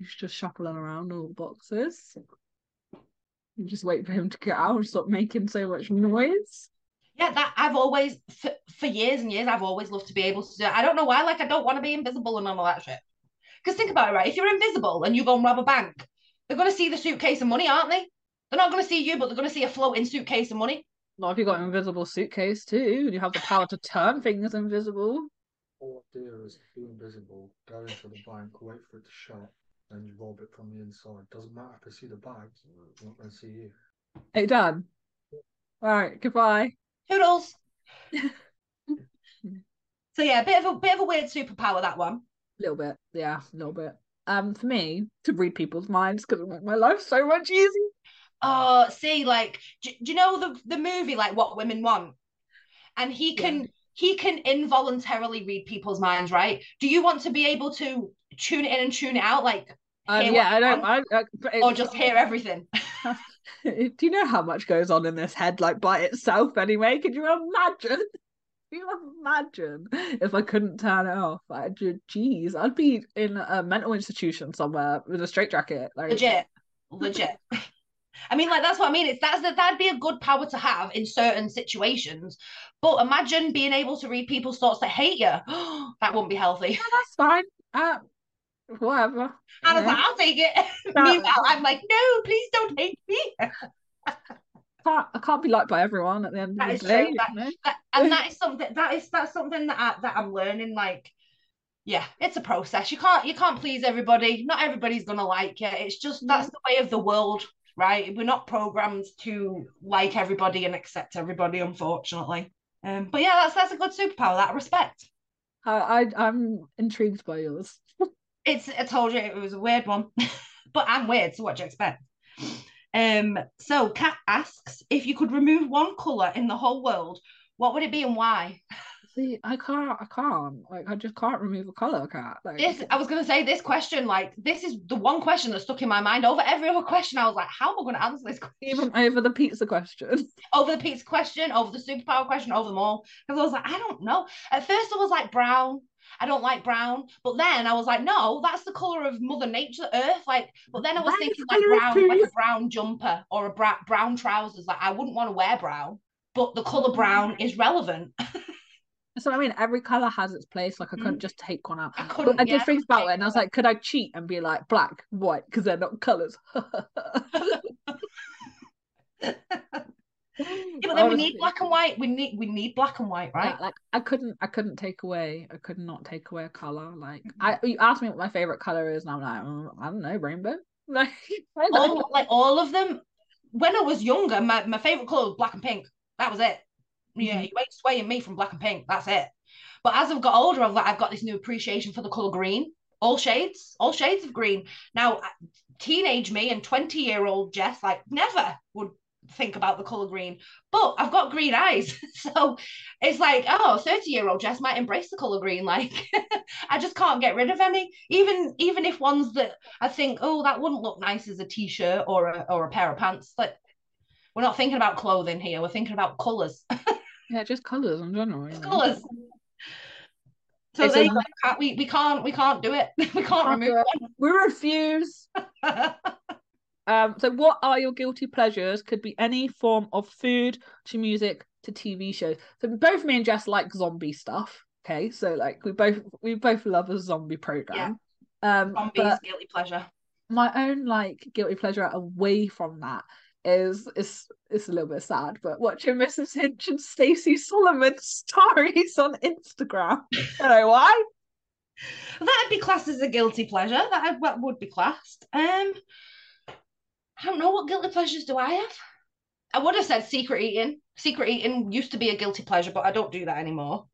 He's just shuffling around all the boxes. You just wait for him to get out and stop making so much noise. Yeah, that I've always for, for years and years I've always loved to be able to do. it. I don't know why. Like I don't want to be invisible and all that shit. Because think about it, right? If you're invisible and you go and rob a bank, they're gonna see the suitcase of money, aren't they? They're not gonna see you, but they're gonna see a floating suitcase of money. Not if you got an invisible suitcase too, and you have the power to turn things invisible. All I do is be invisible, go into the bank, wait for it to shut, then you rob it from the inside. Doesn't matter if I see the bags, I'm not going to see you. Hey, Dan. All right, goodbye. Toodles. so yeah, a bit of a bit of a weird superpower that one. A little bit, yeah, a little bit. Um, for me to read people's minds because it make my life so much easier. Oh, see, like, do, do you know the the movie like What Women Want? And he Yeah. He can involuntarily read people's minds, right? Do you want to be able to tune in and tune out, like, Um, yeah, I don't. I, I, but or just hear everything? Do you know how much goes on in this head, like by itself? Anyway, could you imagine? Can you imagine if I couldn't turn it off? Like, ge- geez, I'd be in a mental institution somewhere with a straitjacket. Like, Legit, legit. I mean, like that's what I mean. It's that's that that'd be a good power to have in certain situations. But imagine being able to read people's thoughts that hate you. that wouldn't be healthy. "Yeah, that's fine. Uh, whatever. I was Yeah. like, I'll take it. That- Meanwhile, I'm like, no, please don't hate me. can't, I can't be liked by everyone at the end of the day. true, that- That- and that is something that is that's something that I, that I'm learning. Like, yeah, it's a process. You can't you can't please everybody. Not everybody's gonna like it. It's just that's the way of the world, right? We're not programmed to like everybody and accept everybody, unfortunately. Um, but yeah, that's that's a good superpower. That respect. I, I, I'm intrigued by yours. It's I told you it was a weird one, but I'm weird, so what do you expect? Um, so Kat asks if you could remove one color in the whole world, what would it be and why? See, I can't, I can't, like, I just can't remove a color, Kat. Like, This I was gonna say this question, like this is the one question that stuck in my mind over every other question. I was like, how am I gonna answer this question? even over the pizza question. over the pizza question, over the superpower question, over them all. Because I was like, I don't know. At first I was like brown. I don't like brown. But then I was like, no, that's the color of Mother Nature, Earth. Like, but then I was thinking like brown, like a brown jumper or a bra- brown trousers. Like I wouldn't want to wear brown, but the color oh brown is relevant. So I mean, every color has its place. Like I couldn't Mm. just take one out. I couldn't. I did yeah, think about it, and I was like, could I cheat and be like black, white, because they're not colors? Yeah, but then we need black and white. We need we need black and white, right? Like I couldn't, I couldn't take away, I could not take away a color. Like Mhm. I, you asked me what my favorite color is, and I'm like, mm, I don't know, rainbow. Like I don't know. all like all of them. When I was younger, my, my favorite color was black and pink. That was it. Yeah, Mhm. you ain't swaying me from black and pink. That's it. But as I've got older, I've got, I've got this new appreciation for the color green. all shades, all shades of green. Now, teenage me and 20 year old Jess, like, never would think about the color green, but I've got green eyes. So it's like, oh, 30 year old Jess might embrace the color green. Like, I just can't get rid of any, even even if ones that I think, oh, that wouldn't look nice as a t shirt or a, or a pair of pants. Like, we're not thinking about clothing here, we're thinking about colors. Yeah, just colours in general. you colors. So It's there a- you go. we, we can't we can't do it. We can't remove it. We refuse. Um, so what are your guilty pleasures? Could be any form of food to music to TV shows. So both me and Jess like zombie stuff. Okay, so like we both we both love a zombie program. Um, Zombies, guilty pleasure. my own like guilty pleasure away from that is is it's a little bit sad, but watching Mrs. Hinch and Stacey Solomon stories on Instagram. I don't know why. That'd be classed as a guilty pleasure. That that would be classed. Um, I don't know what guilty pleasures do I have. I would have said secret eating. Secret eating used to be a guilty pleasure, but I don't do that anymore.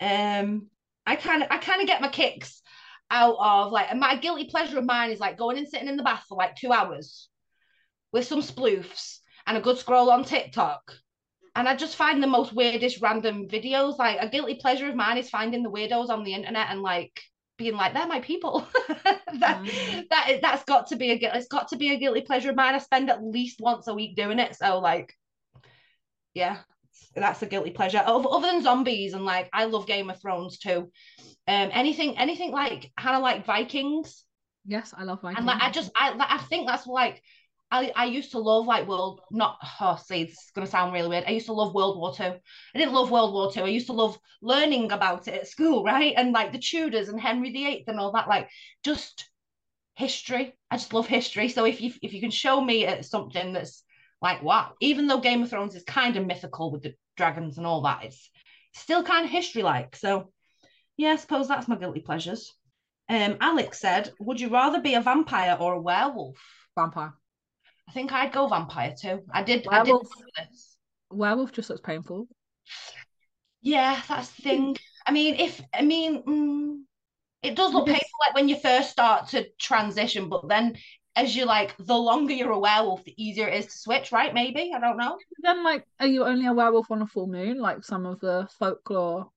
Um, I kind of I kind of get my kicks out of like my guilty pleasure of mine is like going and sitting in the bath for like two hours with some sploofs and a good scroll on TikTok. And I just find the most weirdest random videos. Like a guilty pleasure of mine is finding the weirdos on the internet and like being like, they're my people. that Mm. that is that's got to be a guilt. It's got to be a guilty pleasure of mine. I spend at least once a week doing it. So like, yeah, that's a guilty pleasure. Other, other than zombies and like, I love Game of Thrones too. Um, anything, anything like kind of like Vikings. Yes, I love Vikings. And like I just I I think that's like I, I used to love like world not oh see it's gonna sound really weird. I used to love World War Two. I didn't love World War Two. I used to love learning about it at school, right? And like the Tudors and Henry VIII and all that, like just history. I just love history. So if you if you can show me uh, something that's like wow, even though Game of Thrones is kind of mythical with the dragons and all that, it's still kind of history like. So yeah, I suppose that's my guilty pleasures. Um, Alex said, "Would you rather be a vampire or a werewolf?" vampire. I think I'd go vampire too. I did. I did Werewolf. think of this. Werewolf just looks painful. Yeah, that's the thing. I mean, if I mean, mm, it does look painful like when you first start to transition, but then as you like, the longer you're a werewolf, the easier it is to switch, right? Maybe I don't know. Then like, are you only a werewolf on a full moon, like some of the folklore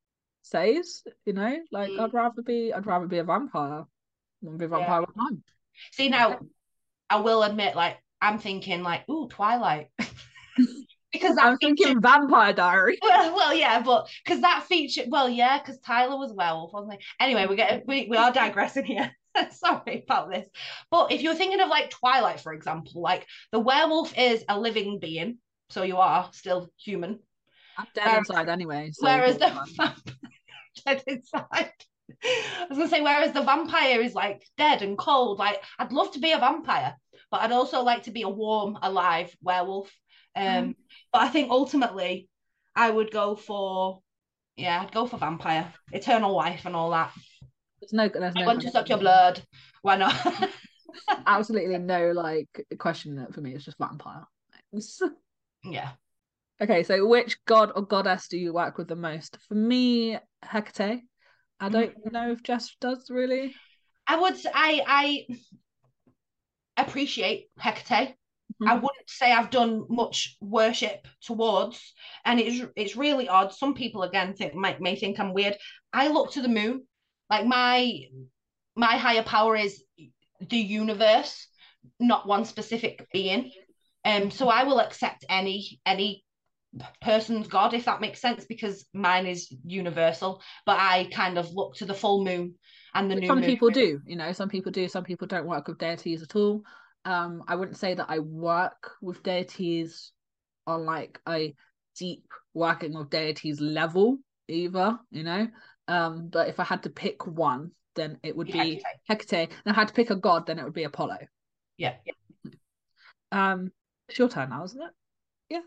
says? You know, like Mm. I'd rather be, I'd rather be a vampire than be a vampire time. See now, I will admit, like I'm thinking, like, ooh, Twilight, because I'm thinking Vampire Diary. Well, well, yeah, but because that feature, well, yeah, because Tyler was werewolf, wasn't he? Anyway, we get we, we are digressing here. Sorry about this. But if you're thinking of like Twilight, for example, like the werewolf is a living being, so you are still human. I'm dead Whereas- inside anyway. So whereas the vampire dead inside. I was gonna say, whereas the vampire is like dead and cold. Like I'd love to be a vampire, but I'd also like to be a warm, alive werewolf. Um, Mm. but I think ultimately, I would go for, yeah, I'd go for vampire, eternal wife, and all that. there's no, there's I no, want to suck your blood. Why not? absolutely no like question it for me. It's just vampire. yeah. Okay, so which god or goddess do you work with the most? For me, Hecate. I don't know if Jess does really. I would. I I appreciate Hecate. I Mhm. wouldn't say I've done much worship towards, and it's it's really odd. Some people again think might may think I'm weird. I look to the moon, like my my higher power is the universe, not one specific being. Um, so I will accept any any person's god if that makes sense because mine is universal. But I kind of look to the full moon and the Which new some people do, you know, some people do, some people don't work with deities at all. Um, I wouldn't say that I work with deities on like a deep working with deities level either, you know. Um, but if I had to pick one, then it would Be be Hecate. Hecate. And I had to pick a god, then it would be Apollo. Yeah. Um, it's your turn now, isn't it? Yeah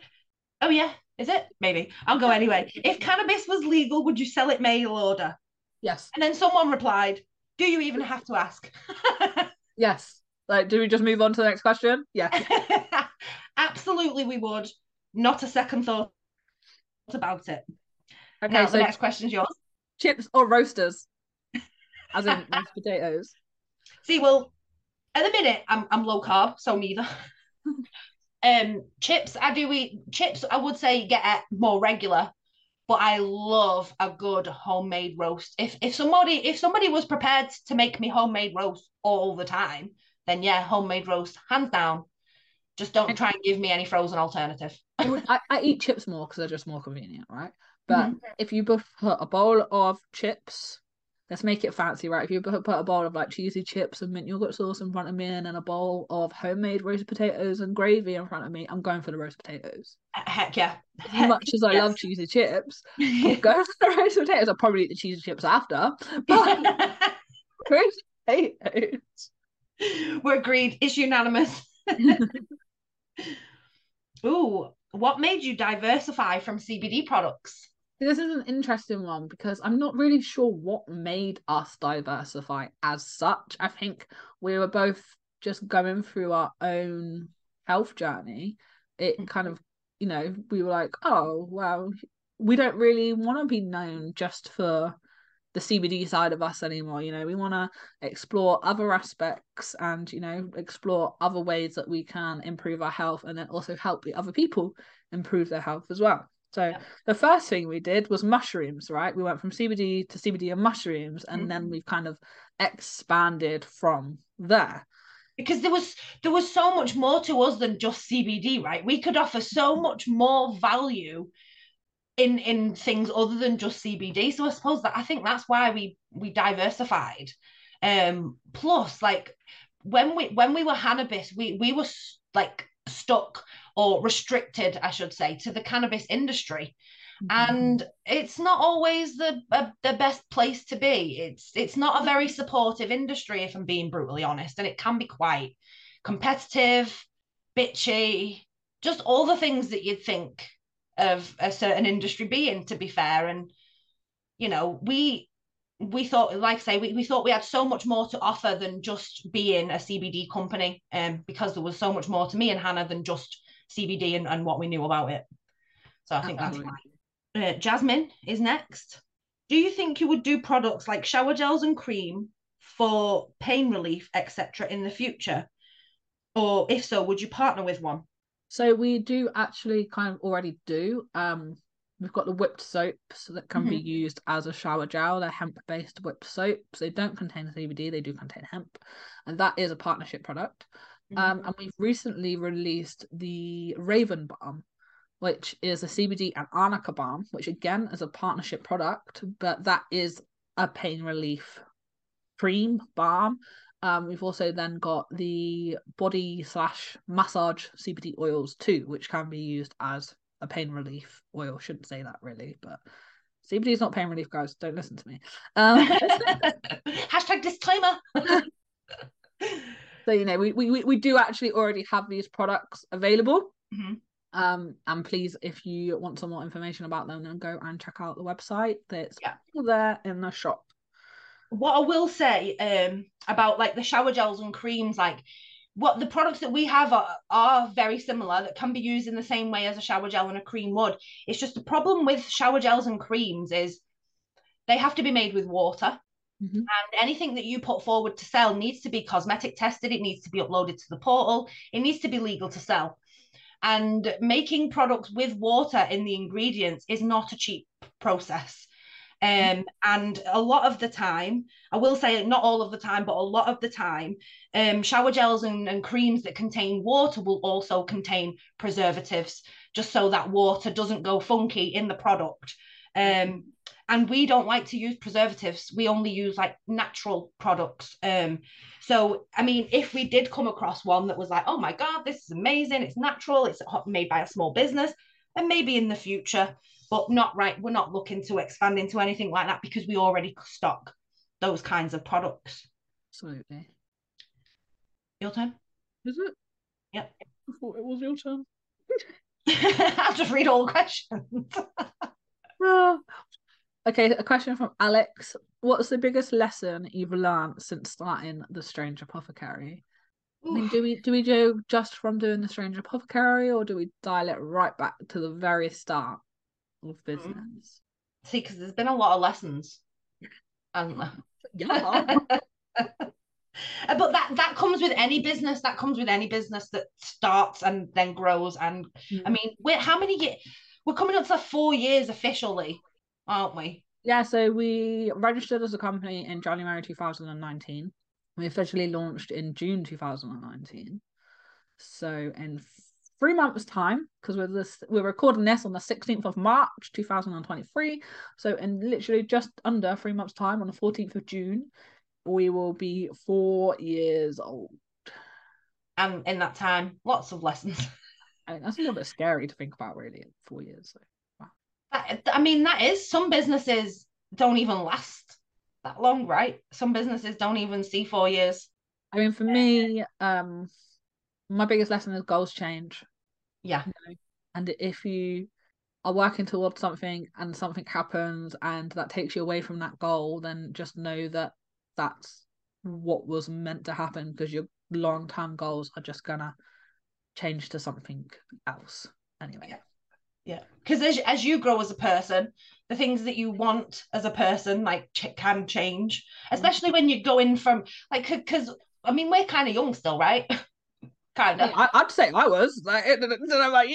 oh yeah, is it? Maybe. I'll go anyway. If cannabis was legal, would you sell it mail order? Yes. And then someone replied, Do you even have to ask? Yes. Like, do we just move on to the next question? Yeah. Absolutely, we would. Not a second thought about it. Okay, now, so the next question's yours. chips or roasters? as in mashed potatoes. See, well, at the minute I'm I'm low carb, so neither. um, chips I do eat chips. I would say get more regular, but I love a good homemade roast. If if somebody if somebody was prepared to make me homemade roast all the time, then yeah, homemade roast hands down. Just don't try and give me any frozen alternative. I, I eat chips more because they're just more convenient, right? But mm-hmm. if you put a bowl of chips, let's make it fancy, right? If you put, a bowl of like cheesy chips and mint yogurt sauce in front of me, and then a bowl of homemade roast potatoes and gravy in front of me, I'm going for the roast potatoes. Heck yeah! As much as I yes. love cheesy chips, I'm going for the roast potatoes. I'll probably eat the cheesy chips after, but roast potatoes. We're agreed. It's unanimous. Ooh, what made you diversify from CBD products? This is an interesting one because I'm not really sure what made us diversify as such. I think we were both just going through our own health journey. It mm-hmm. kind of, you know, we were like, oh, well, we don't really want to be known just for the CBD side of us anymore. You know, we want to explore other aspects and, you know, explore other ways that we can improve our health and then also help the other people improve their health as well. So yeah. the first thing we did was mushrooms, right? We went from CBD to CBD and mushrooms, and mm-hmm. then we've kind of expanded from there. Because there was there was so much more to us than just CBD, right? We could offer so much more value in in things other than just CBD. So I suppose that I think that's why we we diversified. Um, plus, like when we when we were cannabis, we we were like stuck or restricted, I should say, to the cannabis industry. Mm-hmm. And it's not always the uh, the best place to be. It's it's not a very supportive industry, if I'm being brutally honest, and it can be quite competitive, bitchy, just all the things that you'd think of a certain industry being to be fair and you know we we thought like I say we, we thought we had so much more to offer than just being a CBD company um because there was so much more to me and Hannah than just CBD and, and what we knew about it so I think Absolutely. that's fine uh, Jasmine is next do you think you would do products like shower gels and cream for pain relief etc in the future or if so would you partner with one so we do actually kind of already do. Um, we've got the whipped soaps that can mm-hmm. be used as a shower gel. They're hemp-based whipped soaps. They don't contain CBD. They do contain hemp, and that is a partnership product. Mm-hmm. Um, and we've recently released the Raven Balm, which is a CBD and arnica balm, which again is a partnership product, but that is a pain relief cream balm um, we've also then got the body slash massage CBD oils too, which can be used as a pain relief oil. Shouldn't say that really, but CBD is not pain relief, guys. Don't listen to me. Um, Hashtag disclaimer. so you know, we, we we do actually already have these products available. Mm-hmm. Um, and please, if you want some more information about them, then go and check out the website. That's yeah. there in the shop what I will say um, about like the shower gels and creams, like what the products that we have are, are very similar that can be used in the same way as a shower gel and a cream would. It's just the problem with shower gels and creams is they have to be made with water. Mm-hmm. And anything that you put forward to sell needs to be cosmetic tested, it needs to be uploaded to the portal, it needs to be legal to sell. And making products with water in the ingredients is not a cheap process. Um, and a lot of the time, I will say not all of the time, but a lot of the time, um, shower gels and, and creams that contain water will also contain preservatives, just so that water doesn't go funky in the product. Um, and we don't like to use preservatives. We only use like natural products. Um, so I mean, if we did come across one that was like, oh my god, this is amazing, it's natural, it's made by a small business, and maybe in the future but not right. We're not looking to expand into anything like that because we already stock those kinds of products. Absolutely. Your turn. Is it? Yep. I thought it was your turn. I'll just read all the questions. okay, a question from Alex. What's the biggest lesson you've learned since starting the Strange Apothecary? I mean, do we do we do just from doing the Strange Apothecary, or do we dial it right back to the very start? of mm-hmm. business. See, because there's been a lot of lessons, there? Yeah. Uh, but that that comes with any business. That comes with any business that starts and then grows. And I mean, we're how many years? We're coming up to four years officially, aren't we? Yeah, so we registered as a company in January 2019. We officially launched in June 2019. So in three months' time, because we're this we're recording this on the 16th of March 2023. So in literally just under three months' time, on the 14th of June, we will be four years old. And in that time, lots of lessons. I mean, that's a little bit scary to think about, really, four years. So. I mean, that is some businesses don't even last that long, right? Some businesses don't even see four years. I mean, for me, um, my biggest lesson is goals change. Yeah. You know? And if you are working towards something and something happens and that takes you away from that goal, then just know that that's what was meant to happen because your long term goals are just gonna change to something else anyway. Yeah. Yeah, because as as you grow as a person, the things that you want as a person like ch- can change, mm-hmm. especially when you're going from like because I mean we're kind of young still, right? kind of. I, would say I was like, I don't know about.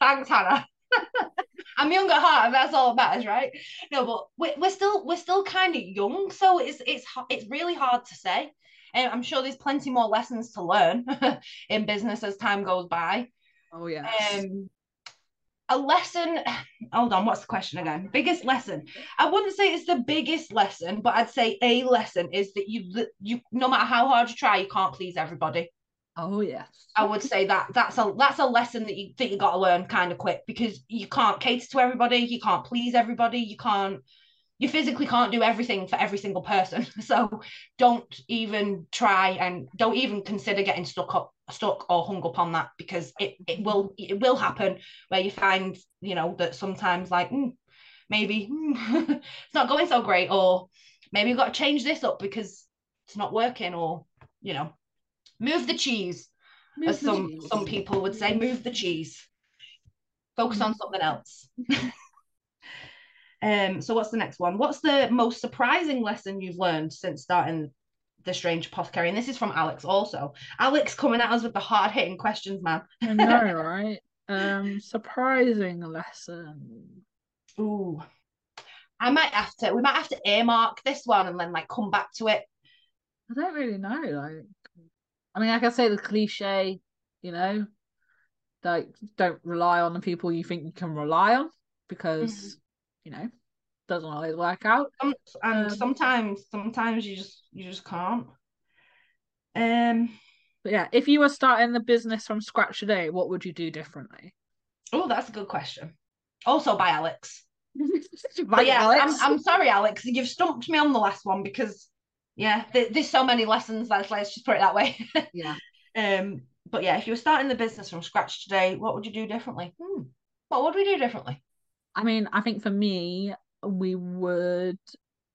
Thanks, Hannah. I'm young at heart, and that's all that matters, right? No, but we're, we're still we're still kind of young, so it's it's it's really hard to say. And I'm sure there's plenty more lessons to learn in business as time goes by. Oh yeah. Um, a lesson. Hold on. What's the question again? Biggest lesson. I wouldn't say it's the biggest lesson, but I'd say a lesson is that you you no matter how hard you try, you can't please everybody. Oh yes. I would say that that's a that's a lesson that you that you got to learn kind of quick because you can't cater to everybody, you can't please everybody, you can't you physically can't do everything for every single person. So don't even try and don't even consider getting stuck up stuck or hung up on that because it, it will it will happen where you find you know that sometimes like mm, maybe mm, it's not going so great or maybe you've got to change this up because it's not working or you know move the cheese move as the some cheese. some people would say move the cheese. Focus on something else. Um so what's the next one? What's the most surprising lesson you've learned since starting the strange apothecary and this is from alex also. Alex coming at us with the hard-hitting questions man. I know right? Um surprising lesson. Ooh. I might have to we might have to earmark this one and then like come back to it. I don't really know like i mean i can say the cliche you know like don't rely on the people you think you can rely on because mm-hmm. you know doesn't always work out. and um, sometimes, sometimes you just you just can't. Um. But yeah, if you were starting the business from scratch today, what would you do differently? Oh, that's a good question. Also by Alex. by yeah, Alex. I'm, I'm sorry, Alex. You've stumped me on the last one because yeah, there's so many lessons. Let's let's just put it that way. yeah. Um. But yeah, if you were starting the business from scratch today, what would you do differently? Hmm. What would we do differently? I mean, I think for me, we would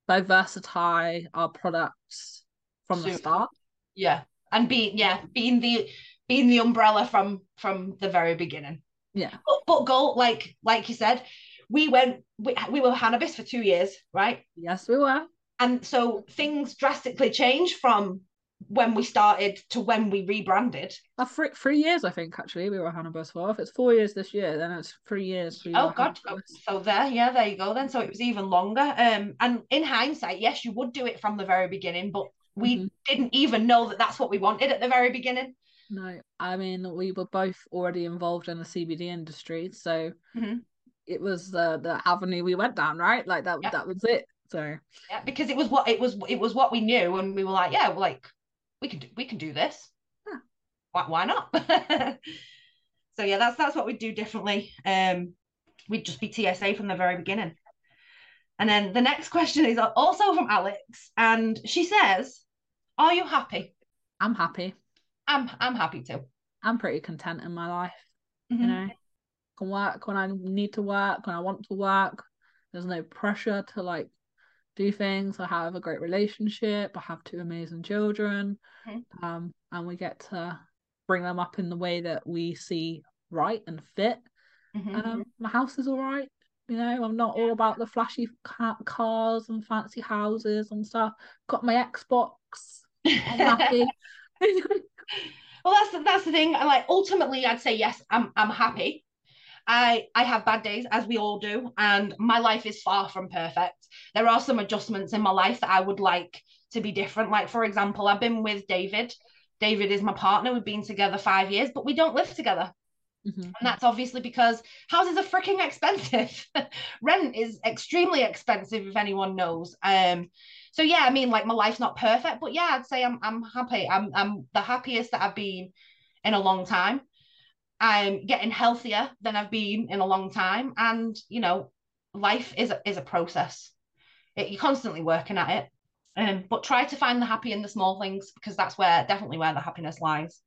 diversify our products from the start. Yeah. And be yeah, being the being the umbrella from from the very beginning. Yeah. But, but go like like you said, we went we, we were Hannabis for two years, right? Yes, we were. And so things drastically changed from when we started to when we rebranded. Uh, three, three years, I think, actually, we were Hannabis for. If it's four years this year, then it's three years. oh, God. So there, yeah, there you go then. So it was even longer. Um, And in hindsight, yes, you would do it from the very beginning, but we mm-hmm. didn't even know that that's what we wanted at the very beginning. No, I mean, we were both already involved in the CBD industry. So mm-hmm. it was the, the avenue we went down, right? Like that, that was it. So yeah, because it was what it was. It was what we knew, and we were like, yeah, like we can do, we can do this. Huh. Why, why not? so yeah, that's that's what we do differently. Um, we'd just be TSA from the very beginning. And then the next question is also from Alex, and she says, "Are you happy?" I'm happy. I'm I'm happy too. I'm pretty content in my life. Mm-hmm. You know, I can work when I need to work, when I want to work. There's no pressure to like do things. I have a great relationship. I have two amazing children. Mm-hmm. Um, and we get to bring them up in the way that we see right and fit. Mm-hmm. Um, my house is all right. You know, I'm not all about the flashy cars and fancy houses and stuff. Got my Xbox. I'm happy. well, that's the, that's the thing. I Like ultimately, I'd say yes. I'm I'm happy. I I have bad days, as we all do, and my life is far from perfect. There are some adjustments in my life that I would like to be different. Like for example, I've been with David. David is my partner. We've been together five years, but we don't live together. Mm-hmm. And that's obviously because houses are freaking expensive. Rent is extremely expensive if anyone knows. Um, so yeah, I mean, like my life's not perfect, but yeah, I'd say I'm I'm happy. I'm I'm the happiest that I've been in a long time. I'm getting healthier than I've been in a long time, and you know, life is a, is a process. It, you're constantly working at it, um, but try to find the happy in the small things because that's where definitely where the happiness lies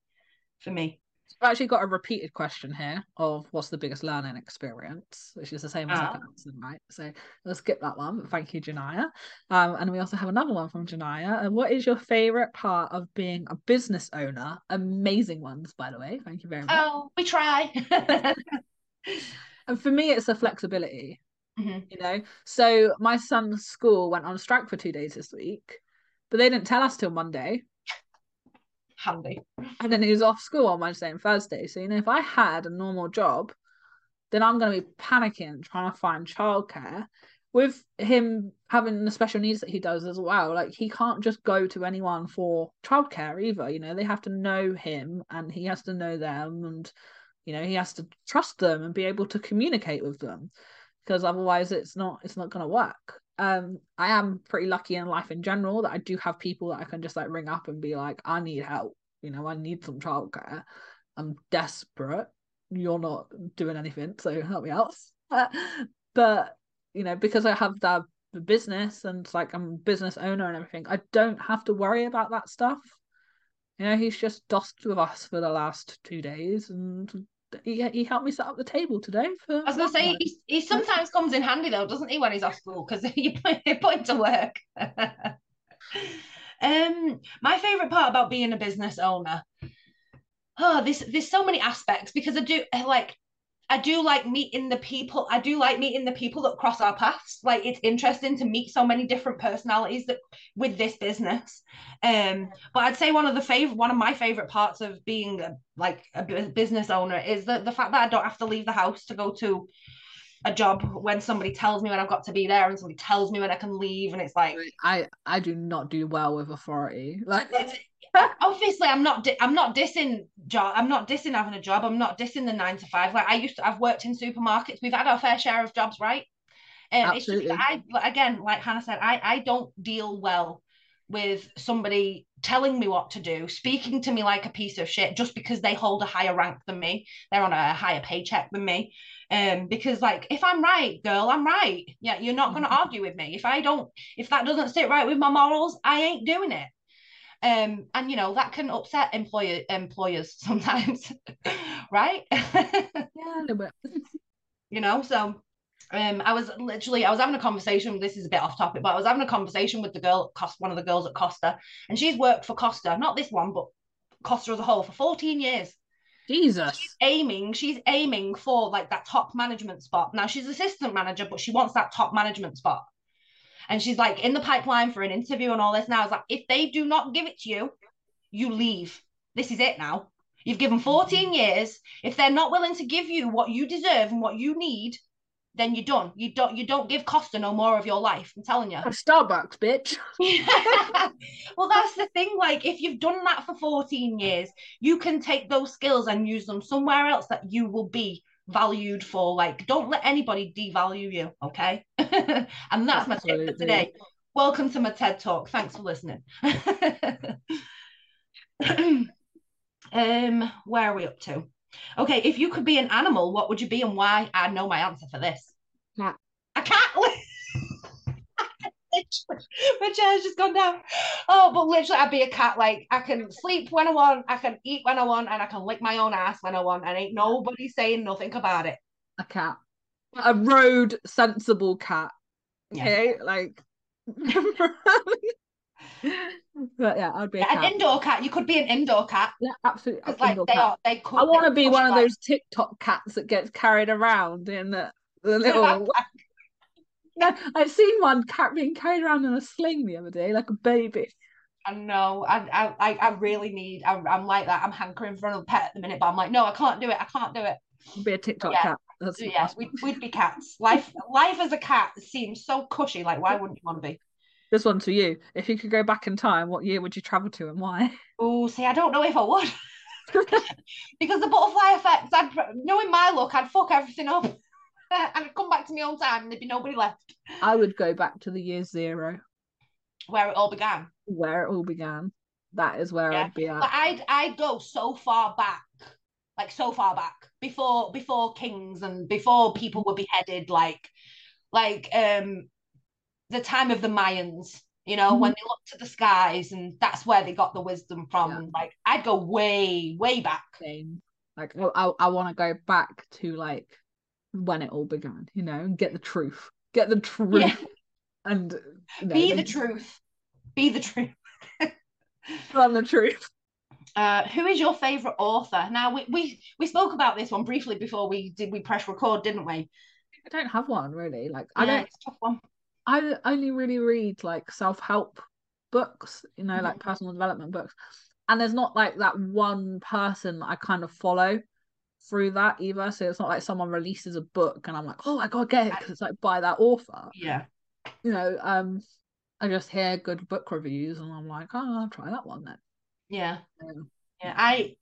for me. I've actually got a repeated question here of what's the biggest learning experience, which is the same as uh, right? So let's skip that one. Thank you, Janaya. Um, and we also have another one from Janaya. And what is your favorite part of being a business owner? Amazing ones, by the way. Thank you very much. Oh, we try. and for me, it's the flexibility. Mm-hmm. You know, so my son's school went on strike for two days this week, but they didn't tell us till Monday handy. And then he was off school on Wednesday and Thursday. So, you know, if I had a normal job, then I'm going to be panicking trying to find childcare. With him having the special needs that he does as well, like he can't just go to anyone for childcare either. You know, they have to know him and he has to know them and, you know, he has to trust them and be able to communicate with them because otherwise it's not it's not going to work um i am pretty lucky in life in general that i do have people that i can just like ring up and be like i need help. You know i need some childcare. I'm desperate. You're not doing anything so help me out. But you know because i have that business and like i'm business owner and everything i don't have to worry about that stuff. You know he's just dosed with us for the last two days and he, he helped me set up the table today. For I was gonna say he, he sometimes comes in handy though, doesn't he, when he's off school? Because you put, put him to work. um, my favorite part about being a business owner. Oh, there's there's so many aspects because I do like I do like meeting the people. I do like meeting the people that cross our paths. Like it's interesting to meet so many different personalities that with this business. Um, but I'd say one of the favorite, one of my favorite parts of being a, like a business owner is the the fact that I don't have to leave the house to go to a job when somebody tells me when I've got to be there and somebody tells me when I can leave and it's like I I do not do well with authority like obviously I'm not di- I'm not dissing job I'm not dissing having a job I'm not dissing the nine to five like I used to I've worked in supermarkets we've had our fair share of jobs right um, Absolutely. Just, I again like Hannah said I I don't deal well with somebody telling me what to do, speaking to me like a piece of shit just because they hold a higher rank than me, they're on a higher paycheck than me. Um, because like if I'm right, girl, I'm right. Yeah, you're not gonna argue with me. If I don't, if that doesn't sit right with my morals, I ain't doing it um and you know that can upset employer employers sometimes right yeah a little bit you know so um i was literally i was having a conversation this is a bit off topic but i was having a conversation with the girl cost one of the girls at costa and she's worked for costa not this one but costa as a whole for 14 years Jesus. She's aiming, she's aiming for like that top management spot. Now she's assistant manager, but she wants that top management spot and she's like in the pipeline for an interview and all this. Now I was like, if they do not give it to you, you leave. This is it now. You've given 14 mm-hmm. years. If they're not willing to give you what you deserve and what you need, then you're done. You don't you don't give Costa no more of your life. I'm telling you. A Starbucks, bitch. well, that's the thing. Like, if you've done that for 14 years, you can take those skills and use them somewhere else that you will be valued for like don't let anybody devalue you okay? And that's my tip for today. Welcome to my ted talk. Thanks for listening. Um where are we up to? Okay if you could be an animal what would you be and why? I know my answer for this cat a cat my chair's just gone down. Oh, but literally, I'd be a cat. Like I can sleep when I want, I can eat when I want, and I can lick my own ass when I want, and ain't nobody saying nothing about it. A cat, a road sensible cat. Okay, yeah. like. but yeah, I'd be yeah, an indoor cat. You could be an indoor cat. Yeah, absolutely. Like they cat. are, they could. I want to be one of those TikTok cats that gets carried around in the The little. No, I've seen one cat being carried around in a sling the other day, like a baby. I know. I I I really need. I'm, I'm like that. I'm hankering for another pet at the minute, but I'm like, no, I can't do it. I can't do it. I'll Be a TikTok Yeah. cat. That's yeah, that's- we'd, we'd be cats. Life life as a cat seems so cushy. Like, why wouldn't you want to be? This one's for you. If you could go back in time, what year would you travel to and why? Oh, see, I don't know if I would. because the butterfly effect, I'd knowing my luck, I'd fuck everything up. and I'd come back to my own time and there'd be nobody left I would go back to the year zero, where it all began. where it all began. That is where Yeah. I'd be at. But I'd I'd go so far back, like so far back before before kings and before people were beheaded, like like um the time of the Mayans. You know, when they looked to the skies, and that's where they got the wisdom from. Yeah. Like, I'd go way, way back. Same. Like I, I, I want to go back to like when it all began, you know, and get the truth, get the truth, Yeah. and you know, Be the truth. Be the truth. run the truth. Uh, who is your favorite author? Now we, we we spoke about this one briefly before we did we press record, didn't we? I don't have one really. Like I don't. tough one. I only really read like self help books, you know, Mm-hmm. like personal development books, and there's not like that one person I kind of follow through that either. So it's not like someone releases a book and I'm like, oh, I gotta get it because it's like by that author. Yeah. you know, um, I just hear good book reviews and I'm like, oh, I'll try that one then. Yeah. Um, Yeah. I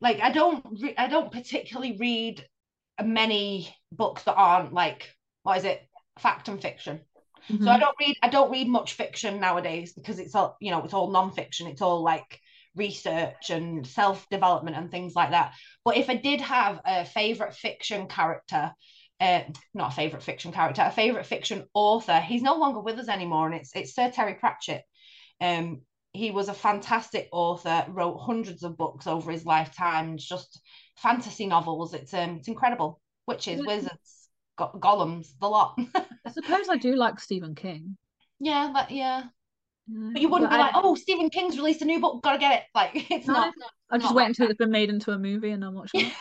like I don't re- I don't particularly read many books that aren't like what is it? Fact and fiction. So Mm-hmm. I don't read I don't read much fiction nowadays because it's all you know it's all non-fiction it's all like research and self-development and things like that. But if I did have a favorite fiction character uh not a favorite fiction character a favorite fiction author he's no longer with us anymore and it's it's Sir Terry Pratchett. Um he was a fantastic author wrote hundreds of books over his lifetime just fantasy novels. It's um it's incredible. Witches wizards go- golems the lot. I suppose I do like Stephen King. yeah but yeah Mm. But you wouldn't but be I- like, oh, Stephen King's released a new book, gotta get it. Like it's No, not. I just not wait until it's been made into a movie and then watch it.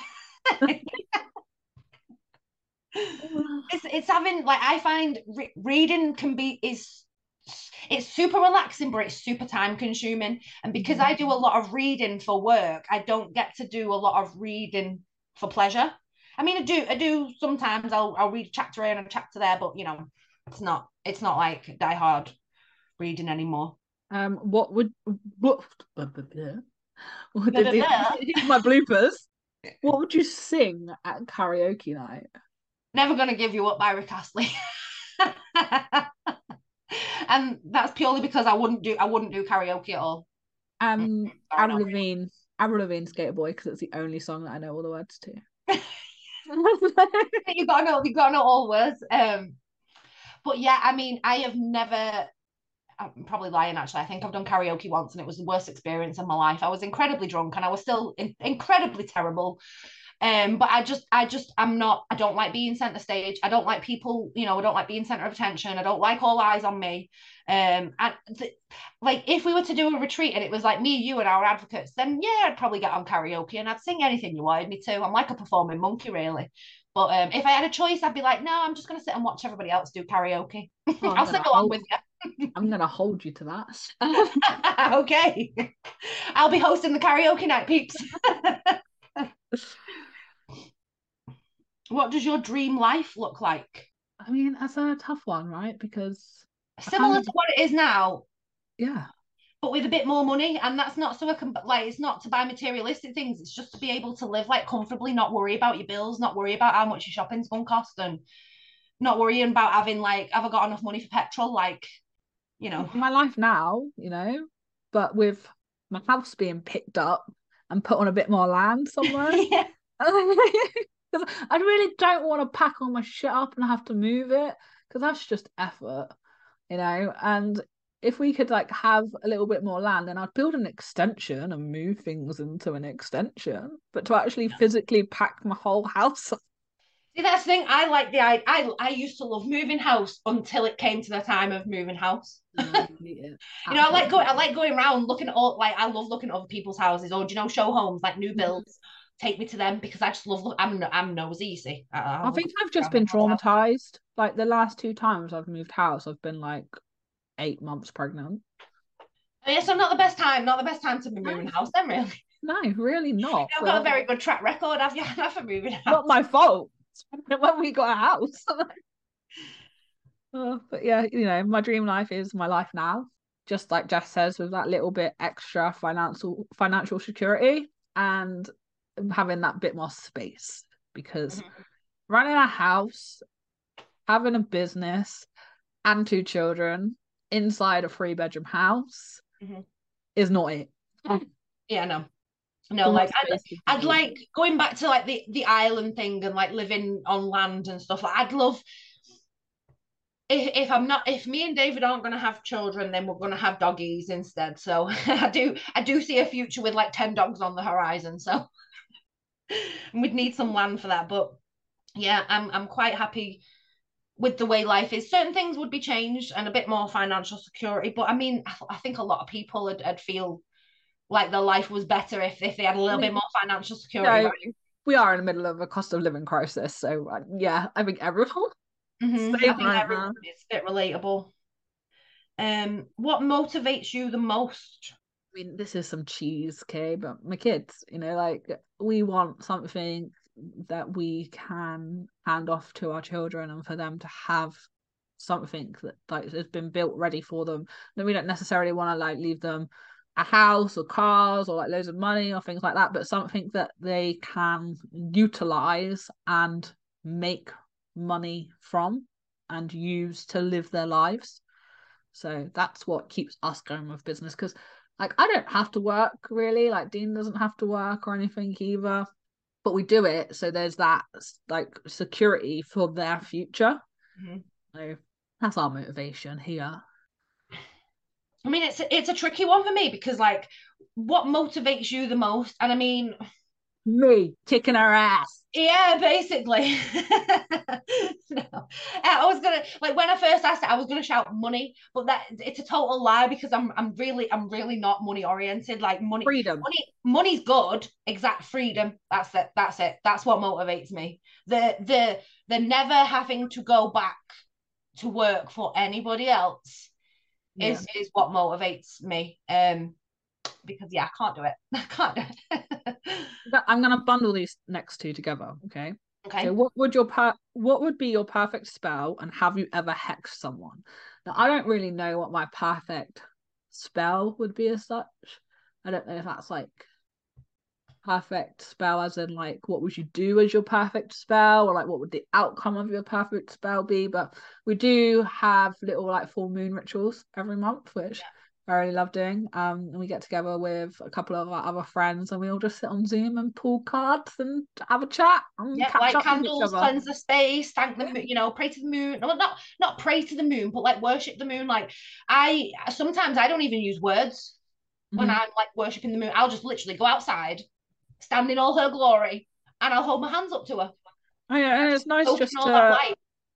it's it's having like I find re- reading can be is it's super relaxing, but it's super time consuming. And because mm-hmm. I do a lot of reading for work, I don't get to do a lot of reading for pleasure. I mean, I do, I do sometimes. I'll I'll read a chapter here and a chapter there, but you know, it's not it's not like die hard reading anymore. Um, what would what? What did these, Blah, these my bloopers. What would you sing at karaoke night? Never gonna give you up by Rick Astley. and that's purely because I wouldn't do I wouldn't do karaoke at all. Um, Avril. Lavigne, Avril Lavigne, Skater Boy, because it's the only song that I know all the words to. you gotta know you gotta know all words. Um but yeah, I mean I have never I'm probably lying actually. I think I've done karaoke once and it was the worst experience of my life. I was incredibly drunk and I was still in- incredibly terrible. Um, but I just, I just, I'm not, I don't like being center stage. I don't like people, you know, I don't like being center of attention. I don't like all eyes on me. Um, and th- like if we were to do a retreat and it was like me, you, and our advocates, then yeah, I'd probably get on karaoke and I'd sing anything you wanted me to. I'm like a performing monkey, really. But um, if I had a choice, I'd be like, no, I'm just gonna sit and watch everybody else do karaoke. Oh, I'll sing gonna along with you. I'm gonna hold you to that. okay. I'll be hosting the karaoke night, peeps. what does your dream life look like? I mean, that's a tough one, right? Because Similar to what it is now, yeah, but with a bit more money. And that's not so I can like it's not to buy materialistic things. It's just to be able to live like comfortably, not worry about your bills, not worry about how much your shopping's gonna cost, and not worrying about having like have I got enough money for petrol? Like, you know. my life now, you know, but with my house being picked up and put on a bit more land somewhere. yeah. I really don't want to pack all my shit up and have to move it because that's just effort, you know. And if we could like have a little bit more land, then I'd build an extension and move things into an extension. But to actually physically pack my whole house up, See, that's the thing. I like the I I I used to love moving house until it came to the time of moving house. I hate. You know, I like going I like going around looking at all like I love looking at other people's houses or do you know show homes like new mm-hmm. builds. take me to them because I just love. I'm I'm nosy. You see, I, I I think I've just been the house. traumatized. Like the last two times I've moved house, I've been like eight months pregnant. Oh, yeah, so not the best time. Not the best time to be moving house. Then really, No, really not. you've got a very good track record, have you? for moving house. not my fault. when we got a house. Uh, but yeah, you know, my dream life is my life now. Just like Jess says, with that little bit extra financial financial security and having that bit more space. Because Mhm. running a house, having a business, and two children inside a three bedroom house Mhm. is not it. Yeah, no, no. Like I'd, I'd like going back to like the the island thing and like living on land and stuff. Like, I'd love if if I'm not if me and David aren't going to have children, then we're going to have doggies instead. So I do I do see a future with like ten dogs on the horizon. So we'd need some land for that. But yeah, I'm I'm quite happy with the way life is. Certain things would be changed and a bit more financial security. But I mean, I, I think a lot of people would, would feel like their life was better if, if they had a little bit more financial security. No, right? we are in the middle of a cost of living crisis. So uh, yeah, I think everyone Mhm. I think everyone is a bit relatable. Um, what motivates you the most? I mean, this is some cheese, okay? But my kids, you know, like we want something that we can hand off to our children and for them to have something that like has been built ready for them. Then we don't necessarily want to like leave them a house or cars or like loads of money or things like that, but something that they can utilize and make money from and use to live their lives. So that's what keeps us going with business because like I don't have to work really, like Dean doesn't have to work or anything either. But we do it so there's that like security for their future. Mhm. So that's our motivation here. I mean, it's it's a tricky one for me because like, what motivates you the most? And I mean, Me kicking our ass. yeah, basically. no, I was gonna like when I first asked it, I was gonna shout money, but that it's a total lie because I'm I'm really I'm really not money oriented. Like money, Freedom. money money's good exact freedom that's it that's it that's what motivates me the the the never having to go back to work for anybody else Yeah. is is what motivates me um because yeah i can't do it I can't. Do it. I'm gonna bundle these next two together, okay? okay So what would your per what would be your perfect spell and have you ever hexed someone? Now I don't really know what my perfect spell would be as such. I don't know if that's like perfect spell as in like what would you do as your perfect spell or like what would the outcome of your perfect spell be? But we do have little like full moon rituals every month, which I really love doing. Um, and we get together with a couple of our other friends, and we all just sit on Zoom and pull cards and have a chat and yeah, catch light up with each candles, cleanse the space, thank the moon, you know, pray to the moon. No, not not pray to the moon, but like worship the moon. Like I sometimes I don't even use words when Mhm. I'm like worshiping the moon. I'll just literally go outside, stand in all her glory, and I'll hold my hands up to her. Oh, yeah, and it's nice just all that light,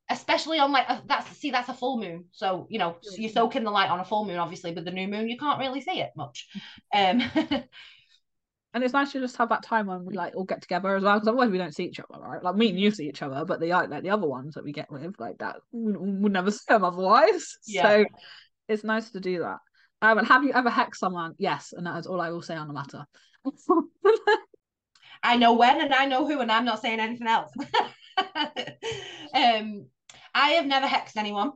especially on like a, that's see that's a full moon. So you know you soak in the light on a full moon. Obviously, but the new moon, you can't really see it much. Um, and it's nice to just have that time when we like all get together as well because otherwise we don't see each other right like me and you see each other but the like the other ones that we get with like that we would never see them otherwise Yeah. so it's nice to do that um and have you ever hexed someone yes and that is all I will say on the matter I know when and I know who, and I'm not saying anything else. um, I have never hexed anyone,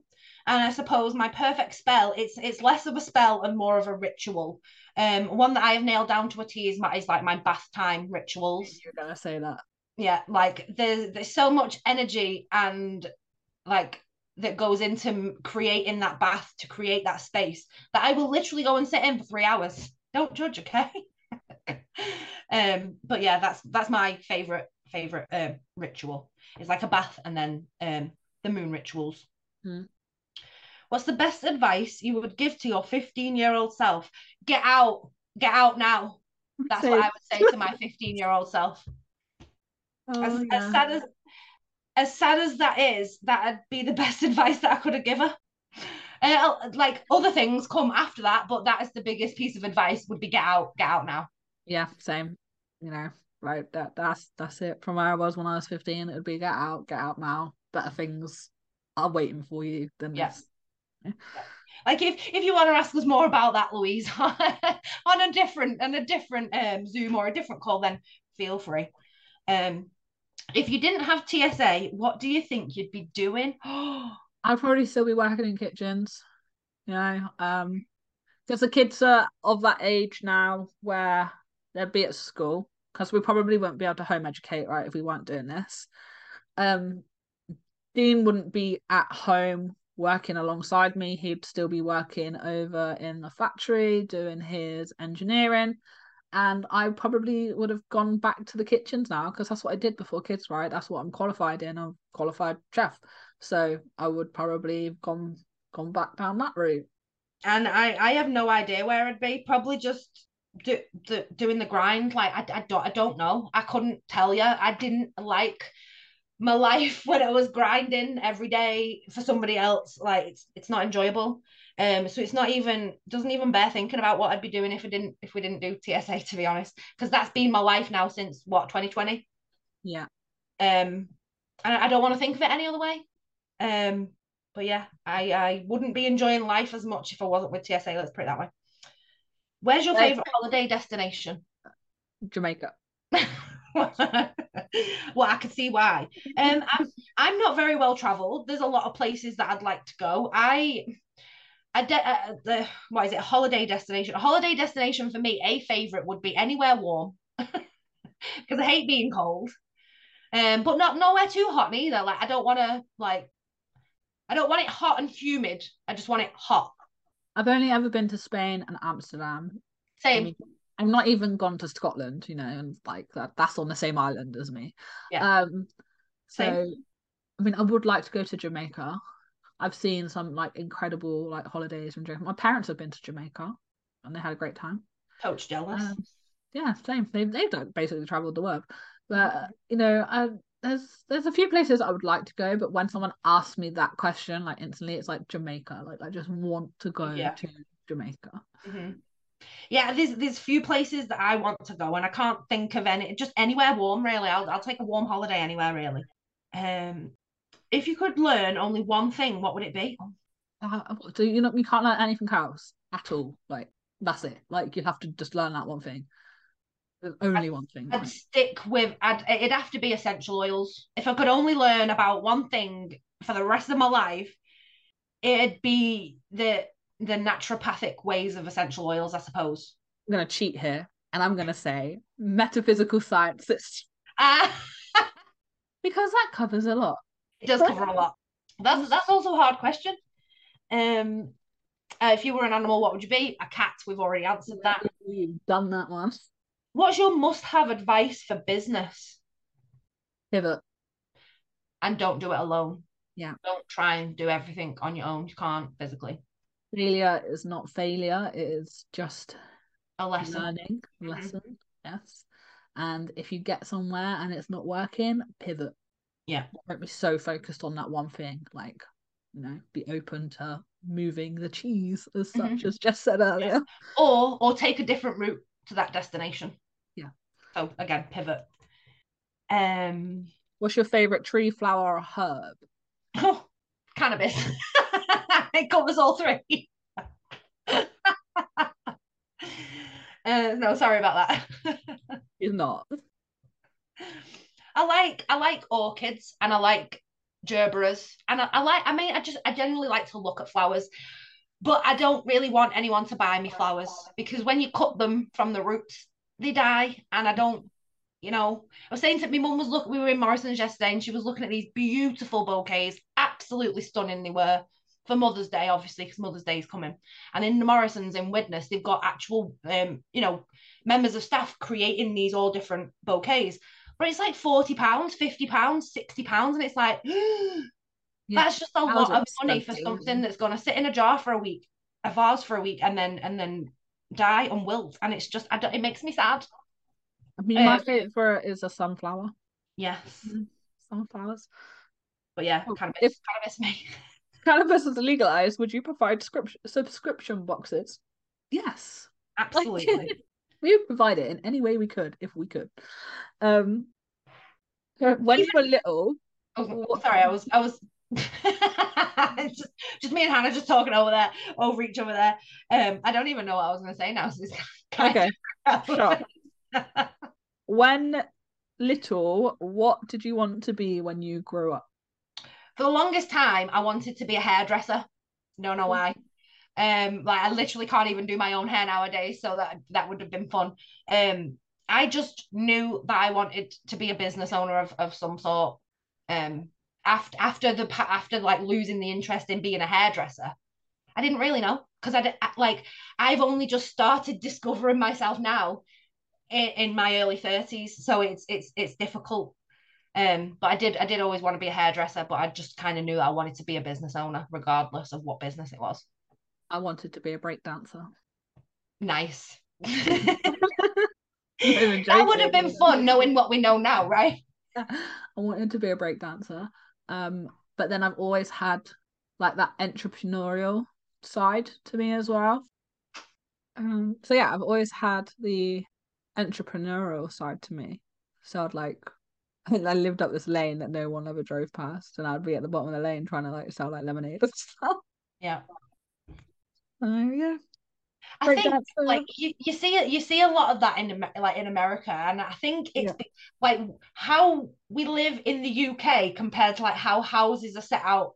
and I suppose my perfect spell it's it's less of a spell and more of a ritual. Um, one that I have nailed down to a T is my is like my bath time rituals. you're gonna say that yeah like there's there's so much energy and like that goes into creating that bath to create that space that I will literally go and sit in for three hours. Don't judge, okay? um, but yeah, that's that's my favorite favorite um ritual. It's like a bath and then um the moon rituals. Hmm. What's the best advice you would give to your 15 year old self? Get out, get out now. That's what I would say to my 15 year old self oh, as, yeah. as sad as as sad as that is, that'd be the best advice that I could have given her. Uh, like other things come after that, but that is the biggest piece of advice would be get out, get out now. Yeah same you know right? That that's that's it. From where I was when I was fifteen, it would be get out, get out now. Better things are waiting for you than Yeah. this. Like if if you want to ask us more about that, Louise, on a different on a different um Zoom or a different call, then feel free. Um, if you didn't have TSA, what do you think you'd be doing? I'd probably still be working in kitchens, you know, um, because the kids are of that age now where they'd be at school. Because we probably won't be able to home educate, right, if we weren't doing this. Um, Dean wouldn't be at home working alongside me. He'd still be working over in the factory doing his engineering. And I probably would have gone back to the kitchens now because that's what I did before kids, right? That's what I'm qualified in. I'm qualified chef. So I would probably have gone gone back down that route. and I I have no idea where I'd be. Probably just do, do, doing the grind. Like I, I don't I don't know. I couldn't tell you. I didn't like my life when I was grinding every day for somebody else. Like it's it's not enjoyable. Um, so it's not even doesn't even bear thinking about what I'd be doing if I didn't if we didn't do TSA to be honest, because that's been my life now since what 2020. Yeah. Um, and I don't want to think of it any other way. Um, but yeah, I I wouldn't be enjoying life as much if I wasn't with TSA. Let's put it that way. Where's your Right. favorite holiday destination? Jamaica. well, I can see why. Um, I'm, I'm not very well traveled. There's a lot of places that I'd like to go. I, I de- uh, the what is it? A holiday destination. A holiday destination for me, a favorite would be anywhere warm, because I hate being cold. Um, but not nowhere too hot neither. Like I don't want to like, I don't want it hot and humid. I just want it hot. I've only ever been to Spain and Amsterdam. I Same. mean, I've not even gone to Scotland, you know, and like that that's on the same island as me. Yeah. Um so Same. I mean I would like to go to Jamaica. I've seen some like incredible like holidays from Jamaica. My parents have been to Jamaica and they had a great time. Coach jealous. Um, yeah, same. They've they've basically traveled the world. But Mm-hmm. you know, I, there's there's a few places I would like to go, but when someone asks me that question, like instantly, it's like Jamaica. Like I just want to go Yeah. to Jamaica. Mhm. Yeah, there's there's few places that I want to go, and I can't think of any. Just anywhere warm, really. I'll I'll take a warm holiday anywhere, really. Um, if you could learn only one thing, what would it be? Uh, so you know you can't learn anything else at all. Like that's it. Like you have to just learn that one thing. Only one thing. I'd stick with. I'd it'd have to be essential oils. If I could only learn about one thing for the rest of my life, it'd be the the naturopathic ways of essential oils, I suppose. I'm gonna cheat here, and I'm gonna say metaphysical sciences Ah, because that covers a lot. it does cover a lot. That's that's also a hard question. Um, uh, if you were an animal, what would you be? A cat. We've already answered that. You've done that one. What's your must-have advice for business? Pivot. And don't do it alone. Yeah. Don't try and do everything on your own. You can't physically. Failure is not failure. It is just A lesson. learning Mhm. lesson. Yes. And if you get somewhere and it's not working, pivot. Yeah. Don't be so focused on that one thing. Like, you know, be open to moving the cheese as such Mhm. as Jess said earlier. Or or take a different route to that destination. Yeah. So again, pivot. Um What's your favorite tree, flower, or herb? oh, cannabis. it covers all three. uh, no, sorry about that. Is not. I like I like orchids and I like gerberas and I, I like I mean I just I generally like to look at flowers but I don't really want anyone to buy me flowers because when you cut them from the roots they die. And I don't you know I was saying to my mum was look we were in Morrison's yesterday and she was looking at these beautiful bouquets absolutely stunning they were for Mother's Day obviously because Mother's Day is coming. And in the Morrison's in Widnes they've got actual um you know members of staff creating these all different bouquets. But it's like 40 pounds 50 pounds 60 pounds and it's like Yeah. that's just a lot of money for something that's going to sit in a jar for a week a vase for a week and then and then die and wilt and it's just I don't, it makes me sad I mean, my Um, favorite is a sunflower. yes Sunflowers. but yeah Oh, cannabis if- cannabis me Cannabis is legalized. Would you provide script- subscription boxes? Yes. absolutely we would provide it in any way we could if we could. Um, when you were little, Oh, What- sorry, I was I was just, just me and Hannah just talking over there, over each other there. Um, I don't even know what I was gonna say now. So okay, sure. when little, what did you want to be when you grew up? For the longest time, I wanted to be a hairdresser. Don't know why. Um, like I literally can't even do my own hair nowadays, so that that would have been fun. Um, I just knew that I wanted to be a business owner of of some sort. Um, after after the after like losing the interest in being a hairdresser, I didn't really know because I like I've only just started discovering myself now in, in my early thirties, so it's it's it's difficult. Um, but I did I did always want to be a hairdresser, but I just kind of knew I wanted to be a business owner, regardless of what business it was. I wanted to be a break dancer. Nice. That would have been fun knowing what we know now, right? I wanted to be a break dancer. Um, but then I've always had like that entrepreneurial side to me as well. Um, so yeah, I've always had the entrepreneurial side to me. So I'd like, I think I lived up this lane that no one ever drove past, and I'd be at the bottom of the lane trying to like sell like lemonade and stuff. Yeah. So yeah, I think like you, you see you see a lot of that in like in America and I think it's Yeah. like how we live in the UK compared to like how houses are set out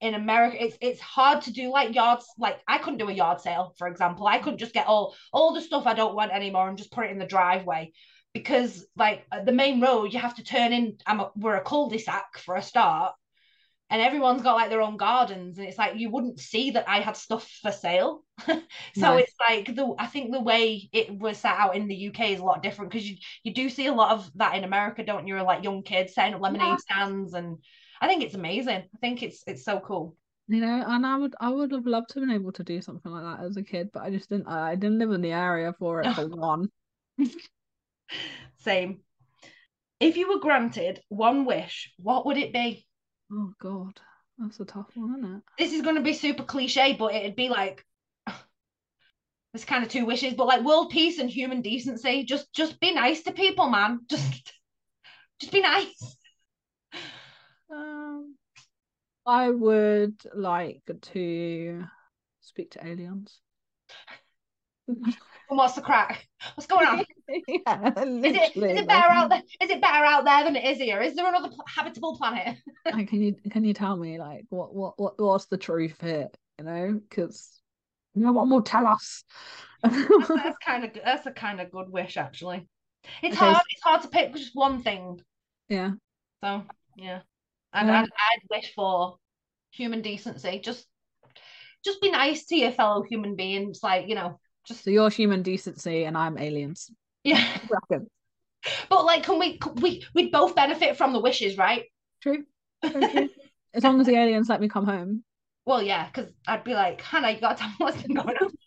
in America it's it's hard to do like yards like I couldn't do a yard sale for example I couldn't just get all all the stuff I don't want anymore and just put it in the driveway because like uh, the main road you have to turn in I'm a, we're a cul-de-sac for a start and everyone's got like their own gardens and it's like you wouldn't see that I had stuff for sale so it's like the I think the way it was set out in the UK is a lot different because you you do see a lot of that in America, don't you? Or like young kids setting up lemonade Yeah. stands, and I think it's amazing. I think it's it's so cool. you know, and I would I would have loved to have been able to do something like that as a kid, but I just didn't. I didn't live in the area for it for one. Same. If you were granted one wish, what would it be? Oh God, that's a tough one, isn't it? This is going to be super cliche, but it'd be like it's kind of two wishes, but like world peace and human decency. Just just be nice to people, man. Just just be nice. Um, I would like to speak to aliens. And what's the crack? What's going on? yeah, Is it, is it better out there? Is it better out there than it is here? Is there another habitable planet? like, can you can you tell me like what what what what's the truth here? You know, because no one will tell us. that's kind of that's a kind of good wish, actually. It's Okay, hard. It's hard to pick just one thing. yeah, So yeah, and Yeah. I'd, I'd wish for human decency. Just just be nice to your fellow human beings. Like you know, just so you're human decency and I'm aliens. yeah. But like, can we can we we'd both benefit from the wishes, right? True. As long as the aliens let me come home. Well, yeah, because I'd be like, Hannah, you got to tell me what's been going on.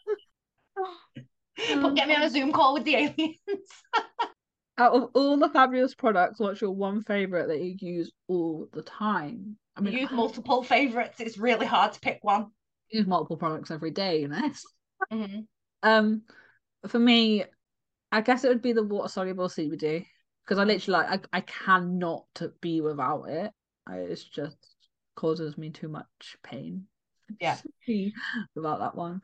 But get me on a Zoom call with the aliens. Out of all the fabulous products, what's your one favorite that you use all the time? I mean, use multiple favorites. It's really hard to pick one. use multiple products every day, you know. Mhm. Um, for me, I guess it would be the water soluble CBD because I literally like I, I cannot be without it. I, it's just causes me too much pain. Yeah. without that one.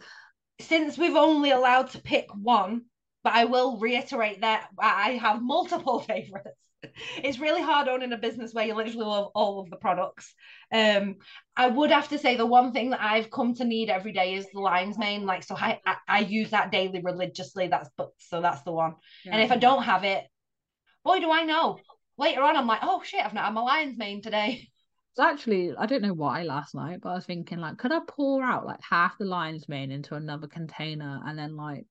Since we've only allowed to pick one, but I will reiterate that I have multiple favorites. It's really hard owning a business where you literally love all of the products. Um, I would have to say the one thing that I've come to need every day is the lion's mane. Like, so I, I, I use that daily religiously. That's but so that's the one. And if I don't have it, boy, do I know. Later on, I'm like, oh shit, I've not had my lion's mane today. It's actually I don't know why last night, but I was thinking like, could I pour out like half the lion's mane into another container and then like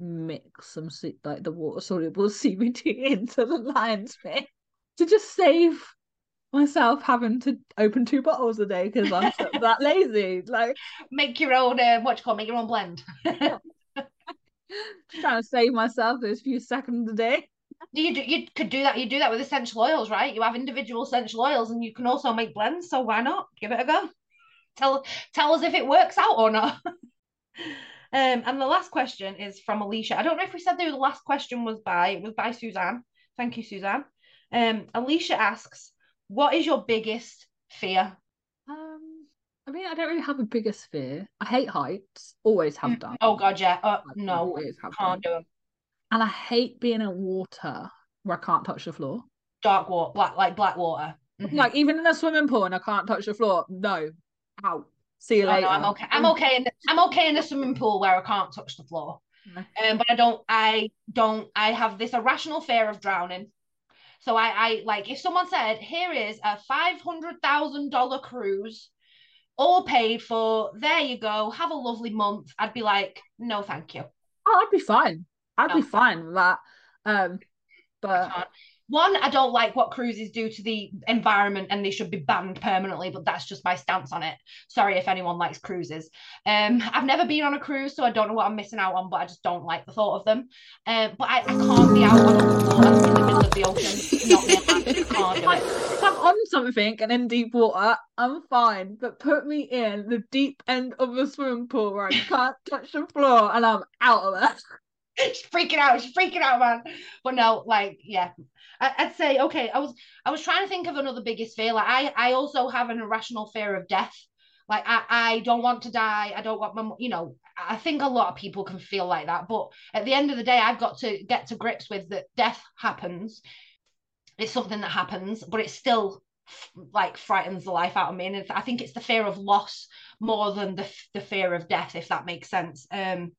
mix some like the water soluble CBD into the lion's mane to just save myself having to open two bottles a day because I'm so, that lazy. Like Make your own, uh, what you call, it, make your own blend. just trying to save myself those few seconds a day. You do, you could do that. You do that with essential oils, right? You have individual essential oils, and you can also make blends. So why not give it a go? Tell tell us if it works out or not. Um, and the last question is from Alicia. I don't know if we said the last question was by. It was by Suzanne. Thank you, Suzanne. Um, Alicia asks, "What is your biggest fear?" Um, I mean, I don't really have a biggest fear. I hate heights. Always have done. Oh God, yeah. Uh, no, always have can't done. do them. And I hate being in water where I can't touch the floor. Dark water, black like black water. Mhm. Like even in a swimming pool and I can't touch the floor. No, out. See you Oh, later. no, I'm okay. I'm okay in the, I'm okay in the swimming pool where I can't touch the floor. Um, but I don't I don't I have this irrational fear of drowning. So I I like if someone said, here is a five hundred thousand dollar cruise, all paid for, there you go, have a lovely month, I'd be like, no, thank you. Oh, I'd be fine. I'd be fine with that. Um, but. One, I don't like what cruises do to the environment and they should be banned permanently, but that's just my stance on it. Sorry if anyone likes cruises. Um, I've never been on a cruise, so I don't know what I'm missing out on, but I just don't like the thought of them. Um, but I, I can't be out on a water in the middle of the ocean. Not can't do it. If I'm on something and in deep water, I'm fine. But put me in the deep end of a swimming pool where I can't touch the floor and I'm out of there. She's freaking out. She's freaking out, man. But no, like, yeah. I, I'd say, okay, I was I was trying to think of another biggest fear. Like I I also have an irrational fear of death. Like I, I don't want to die. I don't want my, you know, I think a lot of people can feel like that. But at the end of the day, I've got to get to grips with that death happens. It's something that happens, but it still like frightens the life out of me. And I think it's the fear of loss more than the the fear of death, if that makes sense. Um,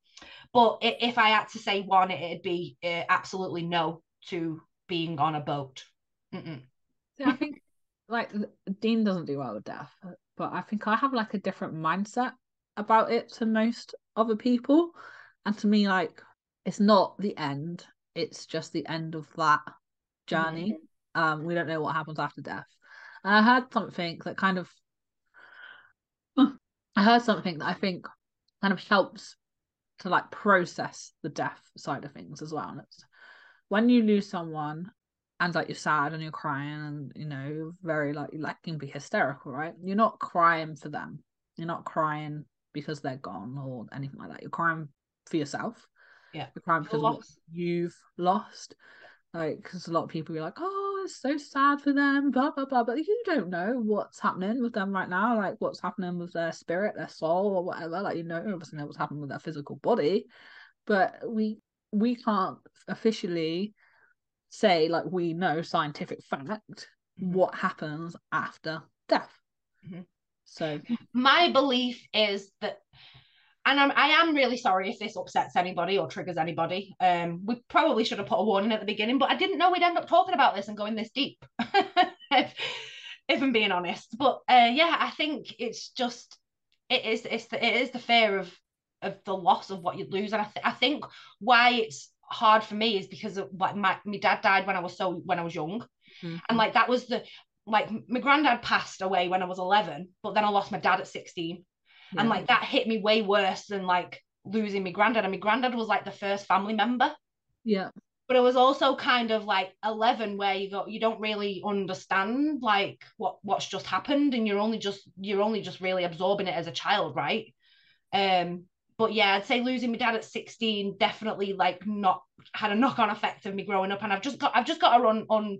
but if I had to say one, it, it'd be uh, absolutely no to being on a boat. Mm-mm. So I think like Dean doesn't do well with death, but I think I have like a different mindset about it to most other people. And to me, like it's not the end, it's just the end of that journey. Um, we don't know what happens after death. And I heard something that kind of I heard something that I think kind of helps to like process the death side of things as well. And it's when you lose someone and like you're sad and you're crying and you know you're very like like you can be hysterical, right? You're not crying for them. You're not crying because they're gone or anything like that. You're crying for yourself. Yeah. You're crying because what you've lost. Like, because a lot of people are like, oh, it's so sad for them, blah blah blah. But you don't know what's happening with them right now, like what's happening with their spirit, their soul, or whatever. Like you know, obviously know what's happening with their physical body, but we we can't officially say like we know scientific fact Mhm. what happens after death. Mhm. So My belief is that, and I'm, I am really sorry if this upsets anybody or triggers anybody. Um, we probably should have put a warning at the beginning, but I didn't know we'd end up talking about this and going this deep. if, if I'm being honest, but uh, yeah, I think it's just it is it's the, it is the fear of of the loss of what you lose, and I th- I think why it's hard for me is because of like my my dad died when I was so when I was young, mhm. and like that was the like my granddad passed away when I was 11 but then I lost my dad at 16 and like that hit me way worse than like losing my granddad. And my granddad was like the first family member. Yeah, but it was also kind of like 11 where you go you don't really understand like what what's just happened. And you're only just you're only just really absorbing it as a child right? Um but yeah i'd say losing my dad at 16 definitely like not had a knock-on effect of me growing up and i've just got i've just got to run on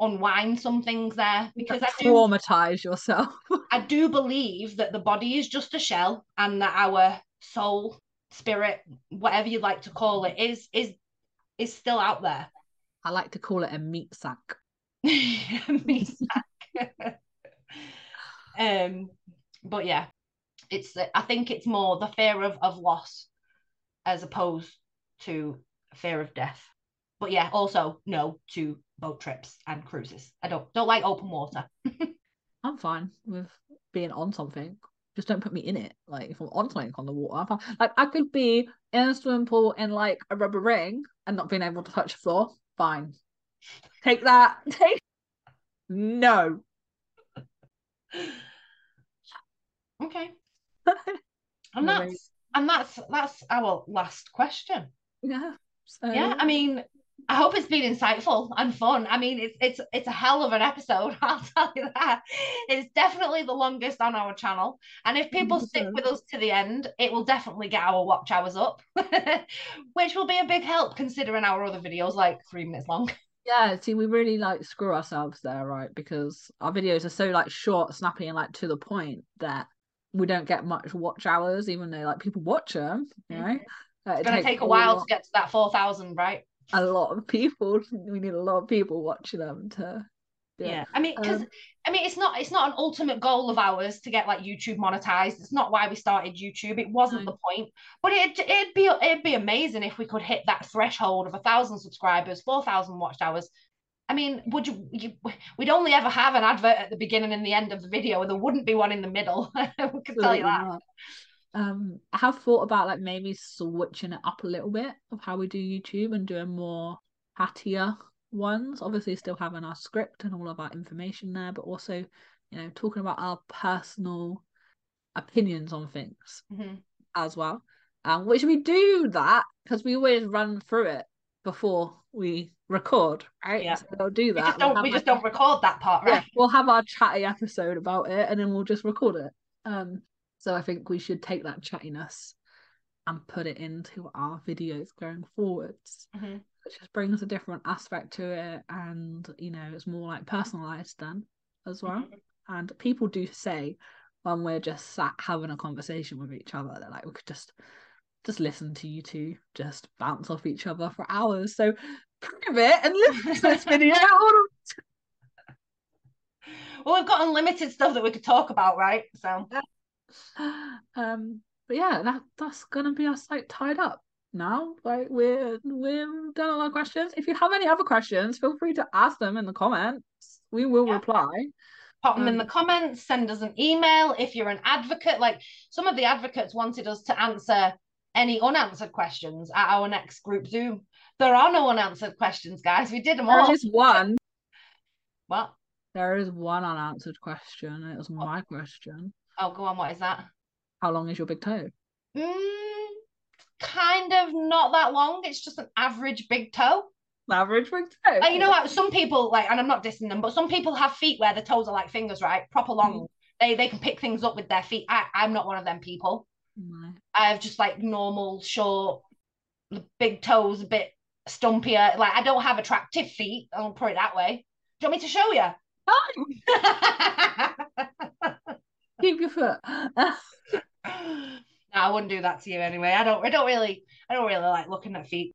unwind some things there because i do traumatize yourself. I do believe that the body is just a shell and that our soul, spirit, whatever you'd like to call it, is is is still out there. I like to call it a meat sack. meat sack. um, but yeah, it's I think it's more the fear of of loss as opposed to fear of death. But yeah, also no to boat trips and cruises. I don't don't like open water. I'm fine with being on something. Just don't put me in it. Like if I'm on something on the water. Like I could be in a swimming pool in like a rubber ring and not being able to touch the floor. Fine. Take that. Take no. Okay. And that's and that's that's our last question. yeah. So Yeah, I mean, I hope it's been insightful and fun. I mean, it's it's it's a hell of an episode. I'll tell you that. It's definitely the longest on our channel, and if people mm-hmm. stick with us to the end, it will definitely get our watch hours up, which will be a big help considering our other videos like three minutes long. Yeah, see, we really like screw ourselves there, right? Because our videos are so like short, snappy, and like to the point that we don't get much watch hours, even though like people watch them, right? Mm-hmm. Uh, it's gonna take a while to get to that four thousand, right? a lot of people. We need a lot of people watching them to. Yeah, yeah. I mean, because um, I mean, it's not it's not an ultimate goal of ours to get like YouTube monetized. It's not why we started YouTube. It wasn't no. the point. But it it'd be it'd be amazing if we could hit that threshold of a thousand subscribers, four thousand watch hours. I mean, would you, you, We'd only ever have an advert at the beginning and the end of the video, and there wouldn't be one in the middle. we could tell you that. Um I have thought about like maybe switching it up a little bit of how we do YouTube and doing more hattier ones. Obviously still having our script and all of our information there, but also, you know, talking about our personal opinions on things mm-hmm. as well. Um, which we do that because we always run through it before we record, right? Yeah. So they'll do that. We just don't, we'll we just like, don't record that part, right? Yeah, we'll have our chatty episode about it and then we'll just record it. Um so I think we should take that chattiness and put it into our videos going forwards. Mm-hmm. It just brings a different aspect to it and you know it's more like personalized then as well. Mm-hmm. And people do say when we're just sat having a conversation with each other, they're like we could just just listen to you two just bounce off each other for hours. So prove it and listen to this video. well, we've got unlimited stuff that we could talk about, right? So. Um but yeah that that's gonna be us like tied up now. Like we're we're done all our questions. If you have any other questions feel free to ask them in the comments. We will yeah. reply. Pop them um, in the comments send us an email if you're an advocate. Like some of the advocates wanted us to answer any unanswered questions at our next group zoom there are no unanswered questions guys we did them all there is one what there is one unanswered question it was my question Oh, go on. What is that? How long is your big toe? Mm, kind of not that long. It's just an average big toe. Average big toe. Like, you know what? Some people like, and I'm not dissing them, but some people have feet where the toes are like fingers, right? Proper long. Mm. They they can pick things up with their feet. I I'm not one of them people. No. I have just like normal, short, big toes, a bit stumpier. Like I don't have attractive feet. I'll put it that way. Do you want me to show you? Keep your foot. no, I wouldn't do that to you anyway. I don't. I don't really. I don't really like looking at feet.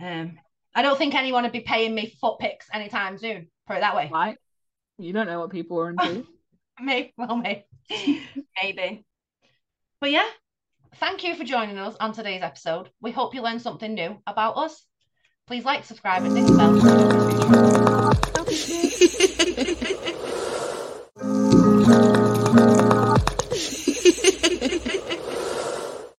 Um, I don't think anyone would be paying me foot pics anytime soon. Put it that way. Right. You don't know what people are into. maybe. Well, maybe. maybe. But yeah, thank you for joining us on today's episode. We hope you learned something new about us. Please like, subscribe, and ding the bell.